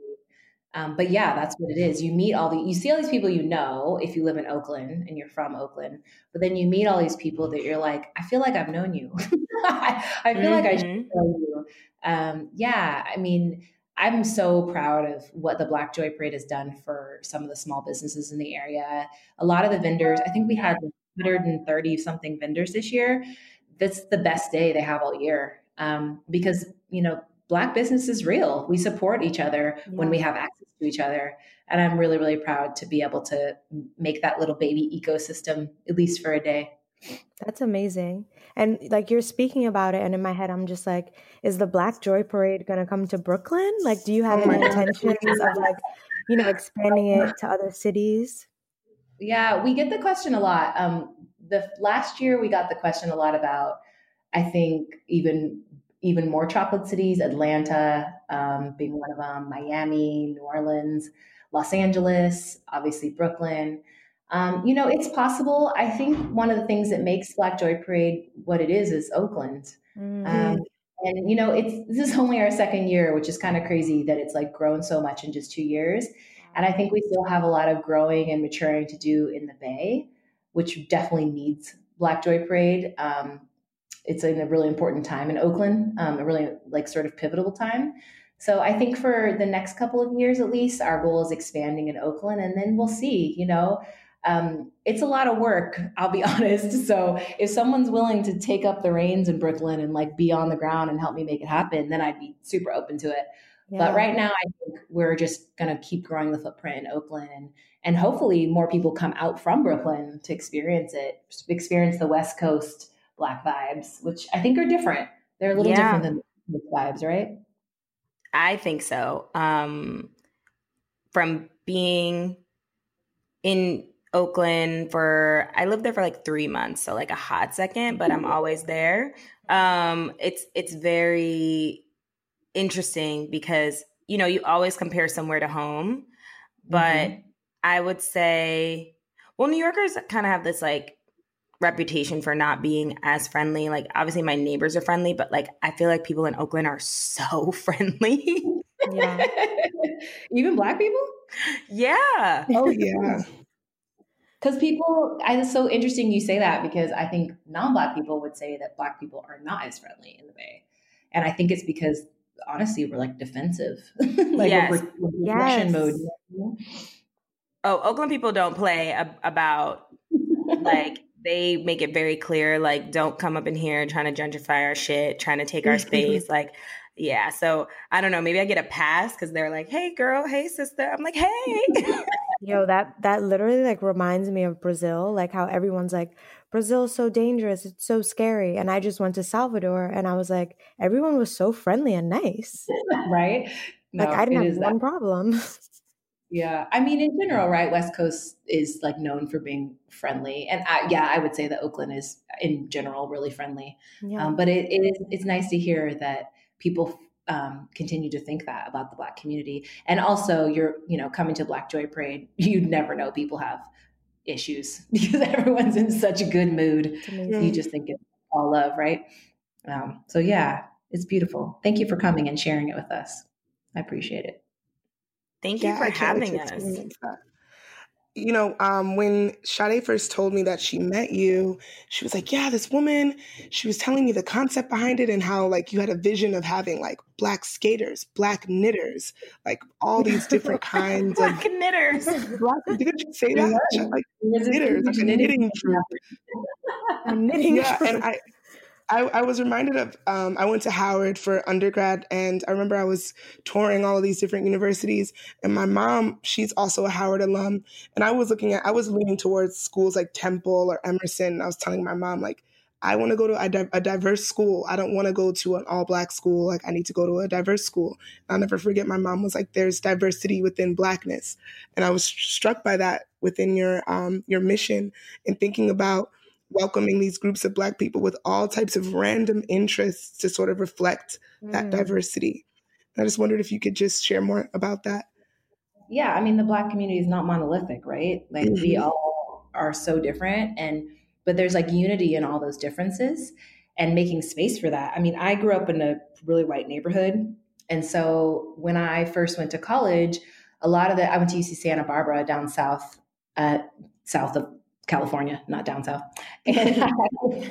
Um, but yeah, that's what it is. You meet all the, you see all these people you know if you live in Oakland and you're from Oakland, but then you meet all these people that you're like, I feel like I've known you. I, I feel like I should Mhm. know you. Um, yeah, I mean, I'm so proud of what the Black Joy Parade has done for some of the small businesses in the area. A lot of the vendors, I think we had 130 something vendors this year. That's the best day they have all year um, because, you know, Black business is real. We support each other when we have access to each other. And I'm really, really proud to be able to make that little baby ecosystem, at least for a day. That's amazing. And like you're speaking about it, and in my head, I'm just like, is the Black Joy Parade going to come to Brooklyn? Like, do you have any intentions of like, you know, expanding it to other cities? Yeah, we get the question a lot. Um, the last year we got the question a lot about, I think even even more chocolate cities, Atlanta um, being one of them, Miami, New Orleans, Los Angeles, obviously Brooklyn. Um, you know, it's possible. I think one of the things that makes Black Joy Parade what it is is Oakland. Mm. Um, and you know, it's this is only our second year, which is kind of crazy that it's like grown so much in just two years. And I think we still have a lot of growing and maturing to do in the Bay, which definitely needs Black Joy Parade. Um, it's in a really important time in Oakland, um, a really like sort of pivotal time. So I think for the next couple of years at least, our goal is expanding in Oakland, and then we'll see. You know, um, it's a lot of work, I'll be honest. So if someone's willing to take up the reins in Brooklyn and like be on the ground and help me make it happen, then I'd be super open to it. Yeah. But right now, I think we're just going to keep growing the footprint in Oakland, and and hopefully more people come out from Brooklyn to experience it, experience the West Coast Black vibes, which I think are different. They're a little yeah. different than the vibes, right? I think so. Um, from being in Oakland for I lived there for like 3 months, so like a hot second, but I'm always there. Um it's it's very interesting because you know, you always compare somewhere to home, but mm-hmm. I would say well, New Yorkers kind of have this like reputation for not being as friendly. Like obviously my neighbors are friendly, but like I feel like people in Oakland are so friendly. yeah. Even black people? Yeah. Oh yeah. Because people, it's so interesting you say that because I think non-black people would say that black people are not as friendly in the Bay, and I think it's because honestly we're like defensive, like yes. we're, we're yes. Russian mode. Oh, Oakland people don't play ab- about like they make it very clear like don't come up in here trying to gentrify our shit, trying to take our space, like yeah. So I don't know. Maybe I get a pass because they're like, "Hey, girl. Hey, sister." I'm like, "Hey." Yo, that that literally like reminds me of Brazil. Like how everyone's like, "Brazil's so dangerous. It's so scary." And I just went to Salvador, and I was like, everyone was so friendly and nice. right? No, like I didn't have one that. problem. Yeah, I mean, in general, right? West Coast is like known for being friendly, and I, yeah, I would say that Oakland is in general really friendly. Yeah. Um, but it, it is it's nice to hear that people um, continue to think that about the black community and also you're you know coming to black joy parade you'd never know people have issues because everyone's in such a good mood you just think it's all love right um, so yeah it's beautiful thank you for coming and sharing it with us i appreciate it thank you yeah, for having us you know, um, when Sade first told me that she met you, she was like, "Yeah, this woman." She was telling me the concept behind it and how like you had a vision of having like black skaters, black knitters, like all these different kinds black of knitters. Black, didn't you say that? Like knitters, like a knitting troupe. A knitting yeah, and I I, I, was reminded of um, I went to Howard for undergrad, and I remember I was touring all of these different universities. And my mom, she's also a Howard alum, and I was looking at, I was leaning towards schools like Temple or Emerson. And I was telling my mom like, I want to go to a, a diverse school. I don't want to go to an all black school. Like I need to go to a diverse school. I'll never forget. My mom was like, "There's diversity within blackness," and I was struck by that within your um, your mission and thinking about welcoming these groups of Black people with all types of random interests to sort of reflect mm. that diversity. I just wondered if you could just share more about that. Yeah, I mean, the Black community is not monolithic, right? Like mm-hmm. we all are so different, and but there's like unity in all those differences and making space for that. I mean, I grew up in a really white neighborhood. And so when I first went to college, a lot of the, I went to UC Santa Barbara down south, uh, south of California, not down south, and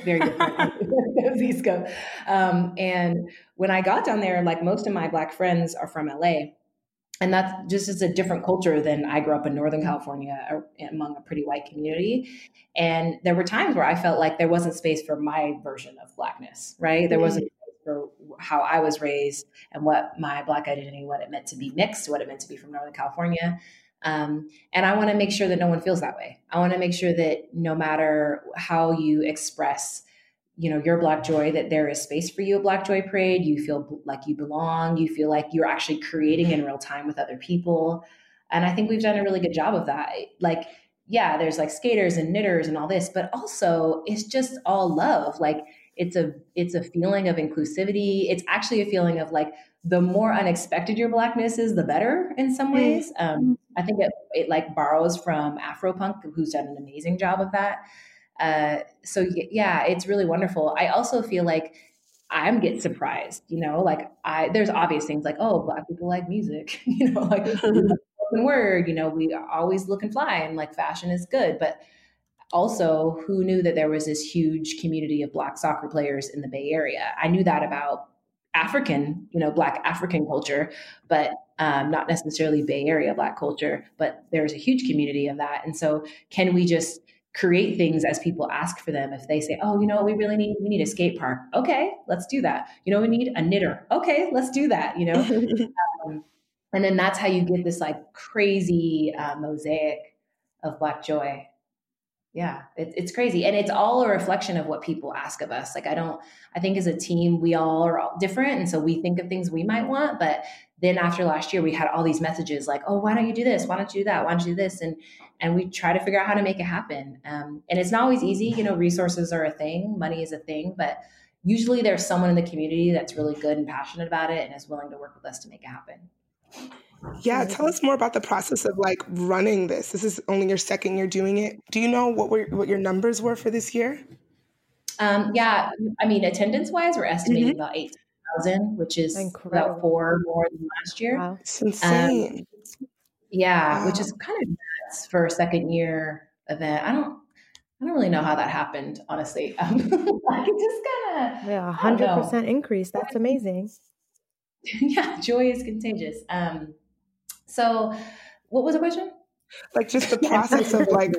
very different East Coast. Um, and when I got down there, like most of my black friends are from LA, and that's just as a different culture than I grew up in Northern California uh, among a pretty white community. And there were times where I felt like there wasn't space for my version of blackness, right? There wasn't for how I was raised and what my black identity, what it meant to be mixed, what it meant to be from Northern California. Um, and I want to make sure that no one feels that way. I want to make sure that no matter how you express, you know, your Black joy, that there is space for you at Black Joy Parade. You feel like you belong. You feel like you're actually creating in real time with other people. And I think we've done a really good job of that. Like, yeah, there's like skaters and knitters and all this, but also it's just all love. Like, it's a it's a feeling of inclusivity. It's actually a feeling of like the more unexpected your blackness is, the better in some mm-hmm. ways. Um, I think it, it like borrows from Afropunk, who's done an amazing job of that. Uh, so yeah, it's really wonderful. I also feel like I'm get surprised, you know, like I there's obvious things like oh, black people like music, you know, like spoken word, you know, we always look and fly, and like fashion is good, but also who knew that there was this huge community of black soccer players in the Bay Area? I knew that about African, you know, Black African culture, but um, not necessarily Bay Area Black culture. But there's a huge community of that. And so, can we just create things as people ask for them? If they say, "Oh, you know, we really need we need a skate park," okay, let's do that. You know, we need a knitter. Okay, let's do that. You know, um, and then that's how you get this like crazy uh, mosaic of Black joy yeah it, it's crazy. And it's all a reflection of what people ask of us. Like i don't i think as a team we all are all different and so we think of things we might want but then after last year we had all these messages like oh why don't you do this? Why don't you do that? Why don't you do this? And and we try to figure out how to make it happen. Um, and it's not always easy. You know resources are a thing. Money is a thing. But usually there's someone in the community that's really good and passionate about it and is willing to work with us to make it happen yeah, tell us more about the process of like running this. This is only your second year doing it. Do you know what were what your numbers were for this year? Um, yeah, I mean, attendance wise, we're estimating mm-hmm. about eight thousand, which is Incredible. about four more than last year. Wow. It's insane. Um, yeah, wow. which is kind of nuts for a second year event. I don't. I don't really know how that happened, honestly. Um, just kind of yeah, hundred percent increase. That's amazing. yeah, joy is contagious. Um, so, what was the question? Like just the process of like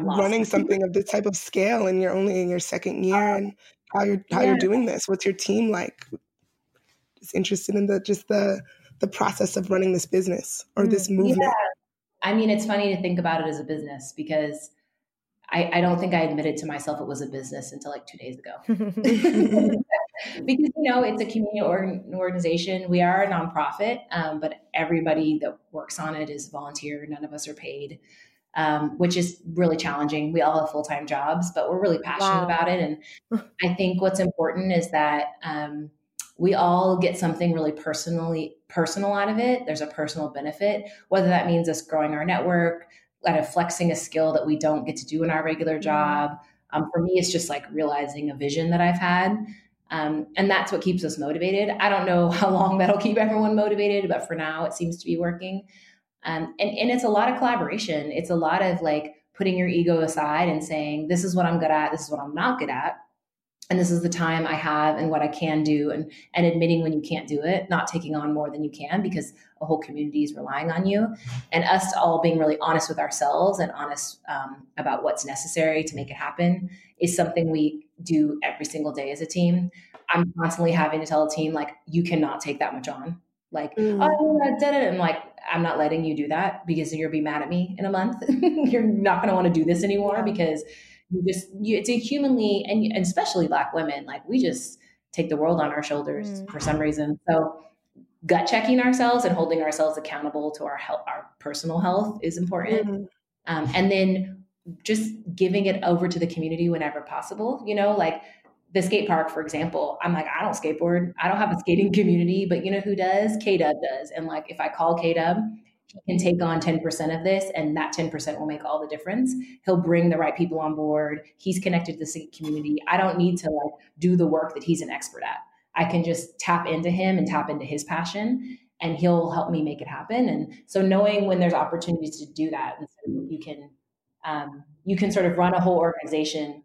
running something of this type of scale, and you're only in your second year, um, and how you're how yeah. you're doing this. What's your team like? Just interested in the just the the process of running this business or this mm, movement. Yeah. I mean, it's funny to think about it as a business because I, I, don't think I admitted to myself it was a business until like two days ago. because, you know, it's a community organization. We are a nonprofit, um, but everybody that works on it is volunteer. None of us are paid, um, which is really challenging. We all have full time jobs, but we're really passionate wow. about it. And I think what's important is that um, we all get something really personally personal out of it. There's a personal benefit, whether that means us growing our network, kind of flexing a skill that we don't get to do in our regular mm-hmm. job. Um, for me, it's just like realizing a vision that I've had. Um, and that's what keeps us motivated. I don't know how long that'll keep everyone motivated, but for now, it seems to be working. Um, and, and it's a lot of collaboration. It's a lot of like putting your ego aside and saying, this is what I'm good at, this is what I'm not good at and this is the time I have and what I can do and and admitting when you can't do it, not taking on more than you can because a whole community is relying on you, and us all being really honest with ourselves and honest um, about what's necessary to make it happen is something we do every single day as a team. I'm constantly having to tell a team like you cannot take that much on. Like, mm. oh, I did it. And like, I'm not letting you do that because you'll be mad at me in a month. You're not going to want to do this anymore yeah. because you just you, it's a humanly and, and, especially black women like we just take the world on our shoulders mm. for some reason so gut checking ourselves and holding ourselves accountable to our health our personal health is important mm. um, and then just giving it over to the community whenever possible you know like the skate park, for example, I'm like, I don't skateboard. I don't have a skating community, but you know who does? K Dub does. And like, if I call K Dub he can take on 10% of this and that 10% will make all the difference he'll bring the right people on board he's connected to the community i don't need to like do the work that he's an expert at i can just tap into him and tap into his passion and he'll help me make it happen and so knowing when there's opportunities to do that you can um, you can sort of run a whole organization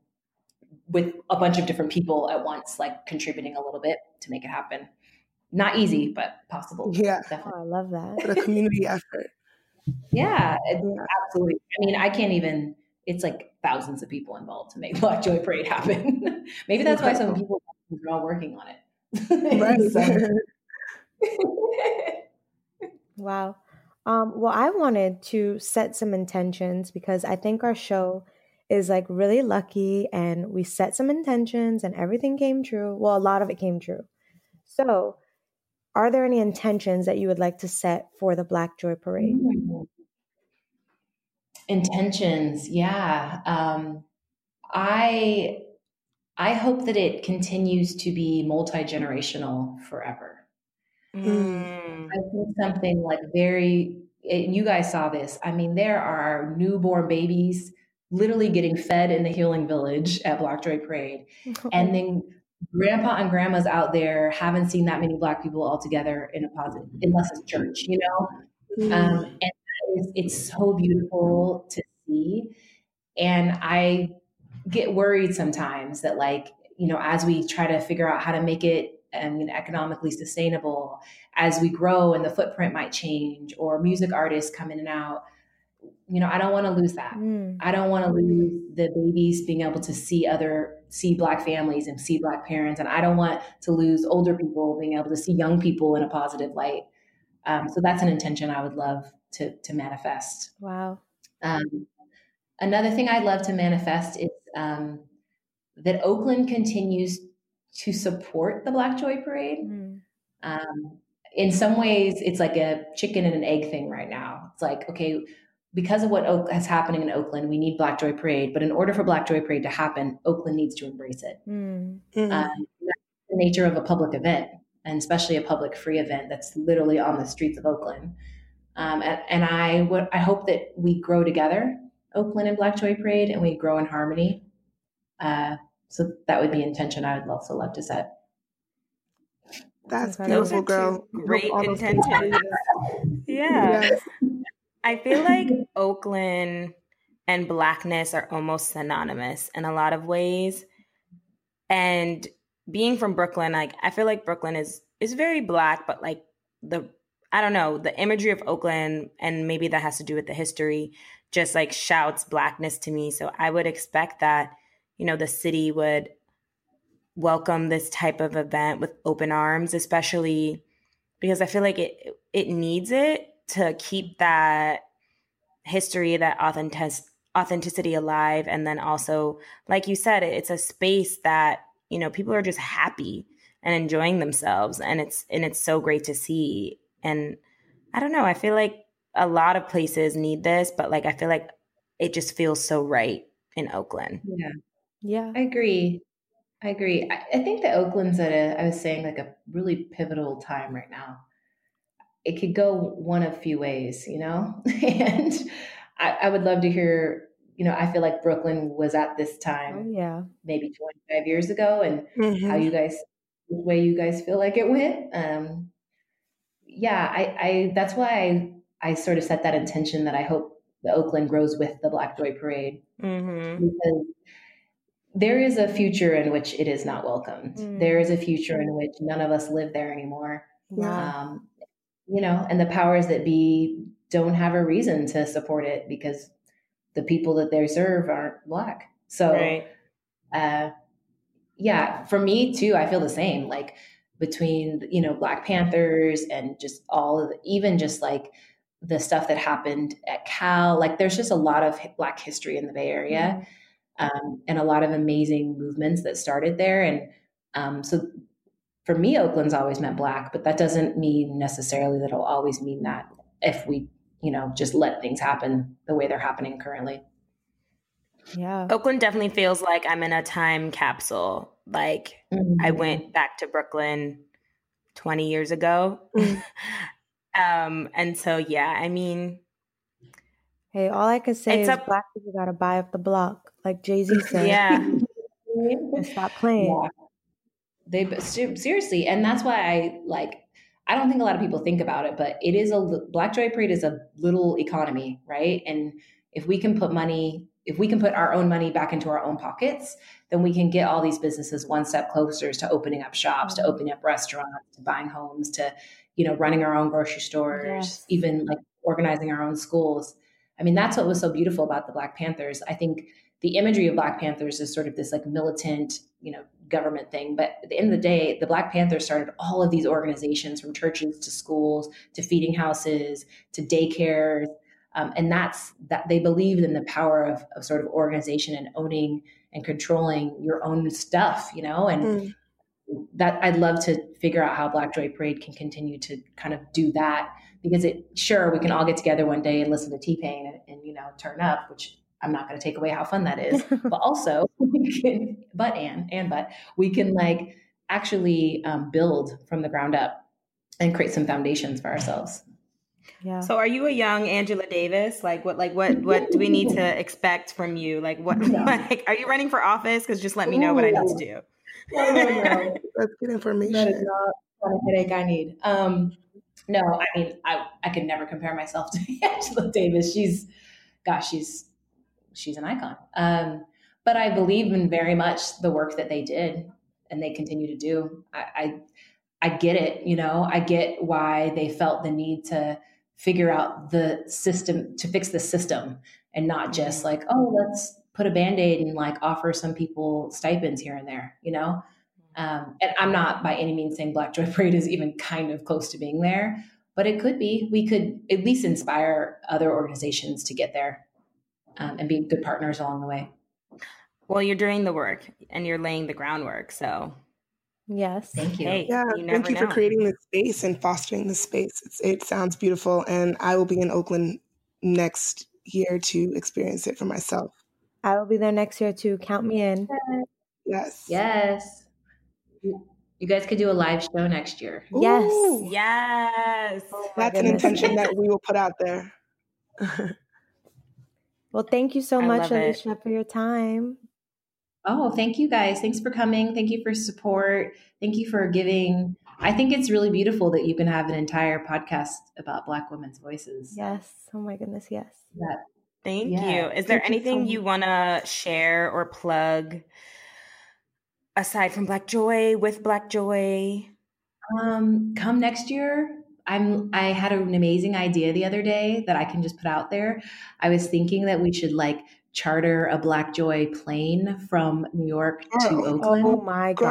with a bunch of different people at once like contributing a little bit to make it happen not easy, but possible. Yeah. Oh, I love that. But a community effort. Yeah, absolutely. I mean, I can't even, it's like thousands of people involved to make Black Joy Parade happen. Maybe that's why some people are all working on it. right. wow. Um, well, I wanted to set some intentions because I think our show is like really lucky and we set some intentions and everything came true. Well, a lot of it came true. So, are there any intentions that you would like to set for the Black Joy Parade? Mm-hmm. Intentions, yeah. Um, I I hope that it continues to be multi generational forever. Mm. I think something like very. And you guys saw this. I mean, there are newborn babies literally getting fed in the Healing Village at Black Joy Parade, and then grandpa and grandmas out there haven't seen that many black people all together in a positive unless it's church you know mm. um, and it's, it's so beautiful to see and i get worried sometimes that like you know as we try to figure out how to make it and economically sustainable as we grow and the footprint might change or music artists come in and out you know i don't want to lose that. Mm. i don't want to lose the babies being able to see other see black families and see black parents and i don't want to lose older people being able to see young people in a positive light. Um, so that's an intention i would love to to manifest. Wow. Um, another thing i'd love to manifest is um, that oakland continues to support the black joy parade mm. in some ways it's like a chicken and an egg thing right now it's like okay because of what Oak has happening in Oakland, we need Black Joy Parade. But in order for Black Joy Parade to happen, Oakland needs to embrace it. Mm. Mm-hmm. Um, that's the nature of a public event, and especially a public free event that's literally on the streets of Oakland. Um, and, and I would I hope that we grow together, Oakland and Black Joy Parade, and we grow in harmony. Uh, so that would be intention I would also love to set. That's beautiful, girl. Great intention. yeah. Yes. I feel like Oakland and blackness are almost synonymous in a lot of ways. And being from Brooklyn, like I feel like Brooklyn is is very black, but like the I don't know, the imagery of Oakland and maybe that has to do with the history just like shouts blackness to me. So I would expect that, you know, the city would welcome this type of event with open arms, especially because I feel like it it needs it to keep that history, that authentic authenticity alive, and then also, like you said, it's a space that you know people are just happy and enjoying themselves, and it's and it's so great to see. And I don't know, I feel like a lot of places need this, but like I feel like it just feels so right in Oakland. Yeah, yeah, I agree. I agree. I, I think that Oakland's at a, I was saying, like a really pivotal time right now it could go one of few ways, you know? and I, I, would love to hear, you know, I feel like Brooklyn was at this time, oh, yeah, maybe 25 years ago, and mm-hmm. how you guys, the way you guys feel like it went. Um, yeah, I, I, that's why I, I sort of set that intention that I hope the Oakland grows with the Black Joy Parade. Mm-hmm. Because there is a future in which it is not welcomed. Mm. There is a future in which none of us live there anymore. Yeah. Um, you know, and the powers that be don't have a reason to support it because the people that they serve aren't black. So, right. uh, yeah, for me too, I feel the same. Like between you know Black Panthers and just all of the, even just like the stuff that happened at Cal. Like there's just a lot of Black history in the Bay Area, mm-hmm. Um, and a lot of amazing movements that started there. And um, so for me, Oakland's always meant black, but that doesn't mean necessarily that it'll always mean that if we, you know, just let things happen the way they're happening currently. Yeah. Oakland definitely feels like I'm in a time capsule. Like mm-hmm. I went back to Brooklyn 20 years ago. Mm-hmm. um, and so, yeah, I mean, hey, all I can say is a- black people got to buy up the block, like Jay Z said. Yeah. and stop playing. Yeah they seriously, and that's why I like. I don't think a lot of people think about it, but it is a Black Joy Parade is a little economy, right? And if we can put money, if we can put our own money back into our own pockets, then we can get all these businesses one step closer to opening up shops, to mm-hmm. opening up restaurants, to buying homes, to you know running our own grocery stores, yes. even like organizing our own schools. I mean, that's what was so beautiful about the Black Panthers. I think the imagery of Black Panthers is sort of this like militant, you know, government thing. But at the end of the day, the Black Panthers started all of these organizations from churches to schools to feeding houses to daycares. Um, and that's that they believed in the power of, of, sort of organization and owning and controlling your own stuff, you know, and mm. that I'd love to figure out how Black Joy Parade can continue to kind of do that because it sure we can all get together one day and listen to T Pain and, and you know turn up, which I'm not going to take away how fun that is, but also we can, but and and but we can like actually um, build from the ground up and create some foundations for ourselves. Yeah. So are you a young Angela Davis? Like what like what what do we need to expect from you? Like what like are you running for office? Because just let me know what I need to do. No, no, no. That's good information. That is not the headache I need. Um, no, I mean I I could never compare myself to Angela Davis. She's gosh, she's she's an icon. Um, but I believe in very much the work that they did and they continue to do. I, I I get it, you know, I get why they felt the need to figure out the system to fix the system and not just mm-hmm. like, oh, let's put a band-aid and like offer some people stipends here and there, you know? Um, and I'm not by any means saying Black Joy Parade is even kind of close to being there, but it could be. We could at least inspire other organizations to get there um, and be good partners along the way. Well, you're doing the work and you're laying the groundwork. So, yes. Thank you. Hey, yeah, you thank you know. for creating this space and fostering this space. It's, it sounds beautiful. And I will be in Oakland next year to experience it for myself. I will be there next year too. Count me in. Yes. Yes. You guys could do a live show next year. Yes. Ooh, Yes. that's an intention that we will put out there. Well, thank you so I much, love it. Elisha, for your time. Oh, thank you guys. Thanks for coming. Thank you for support. Thank you for giving. I think it's really beautiful that you can have an entire podcast about Black women's voices. Yes. Oh my goodness. Yes. That, Thank Yeah. you. Is there Thank you so anything you want to share or plug aside from Black Joy with Black Joy? um, come next year. I'm. I had an amazing idea the other day that I can just put out there. I was thinking that we should like charter a Black Joy plane from New York to Oh. Oakland. Oh my Girl.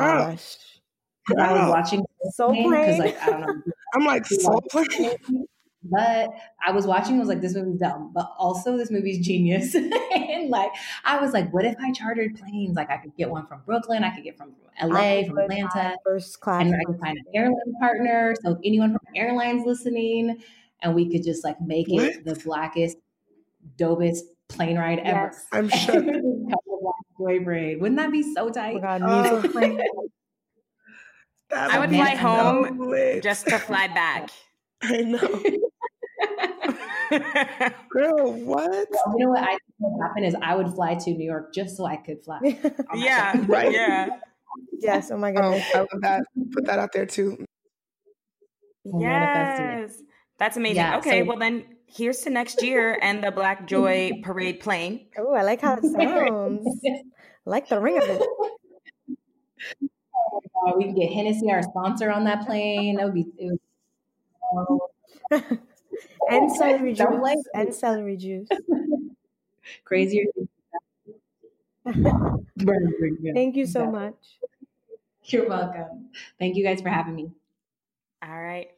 I was Girl. watching So because plain. like I don't know. I'm like, soul plane. But I was watching, I was like, this movie's dumb, but also this movie's genius. and like, I was like, what if I chartered planes? Like, I could get one from Brooklyn, I could get from, from LA, from Atlanta, First class. and I could find an airline partner. So, if anyone from airlines listening, and we could just like make it the blackest, dopest plane ride ever. Yes. I'm sure. Black Joy Braid. Wouldn't that be so Oh tight? my God. Oh. music playing. That I would fly home. Just to fly back. I know. Girl, what? you know what I think would happen is I would fly to New York just so I could fly. on yeah. plane. Right. Yeah. yes. Oh my Oh. I love that. Put that out there too. We're manifesting it. Yes. That's amazing. Yeah, okay, so- well then here's to next year and the Black Joy Parade plane. Oh, I like how it sounds. I like the ring of it. Uh, we can get Hennessy, our sponsor, on that plane. That would be it would, And oh, celery Don't blame juice. And celery juice. crazier. Thank you so Exactly. much. You're welcome. Thank you guys for having me. All right.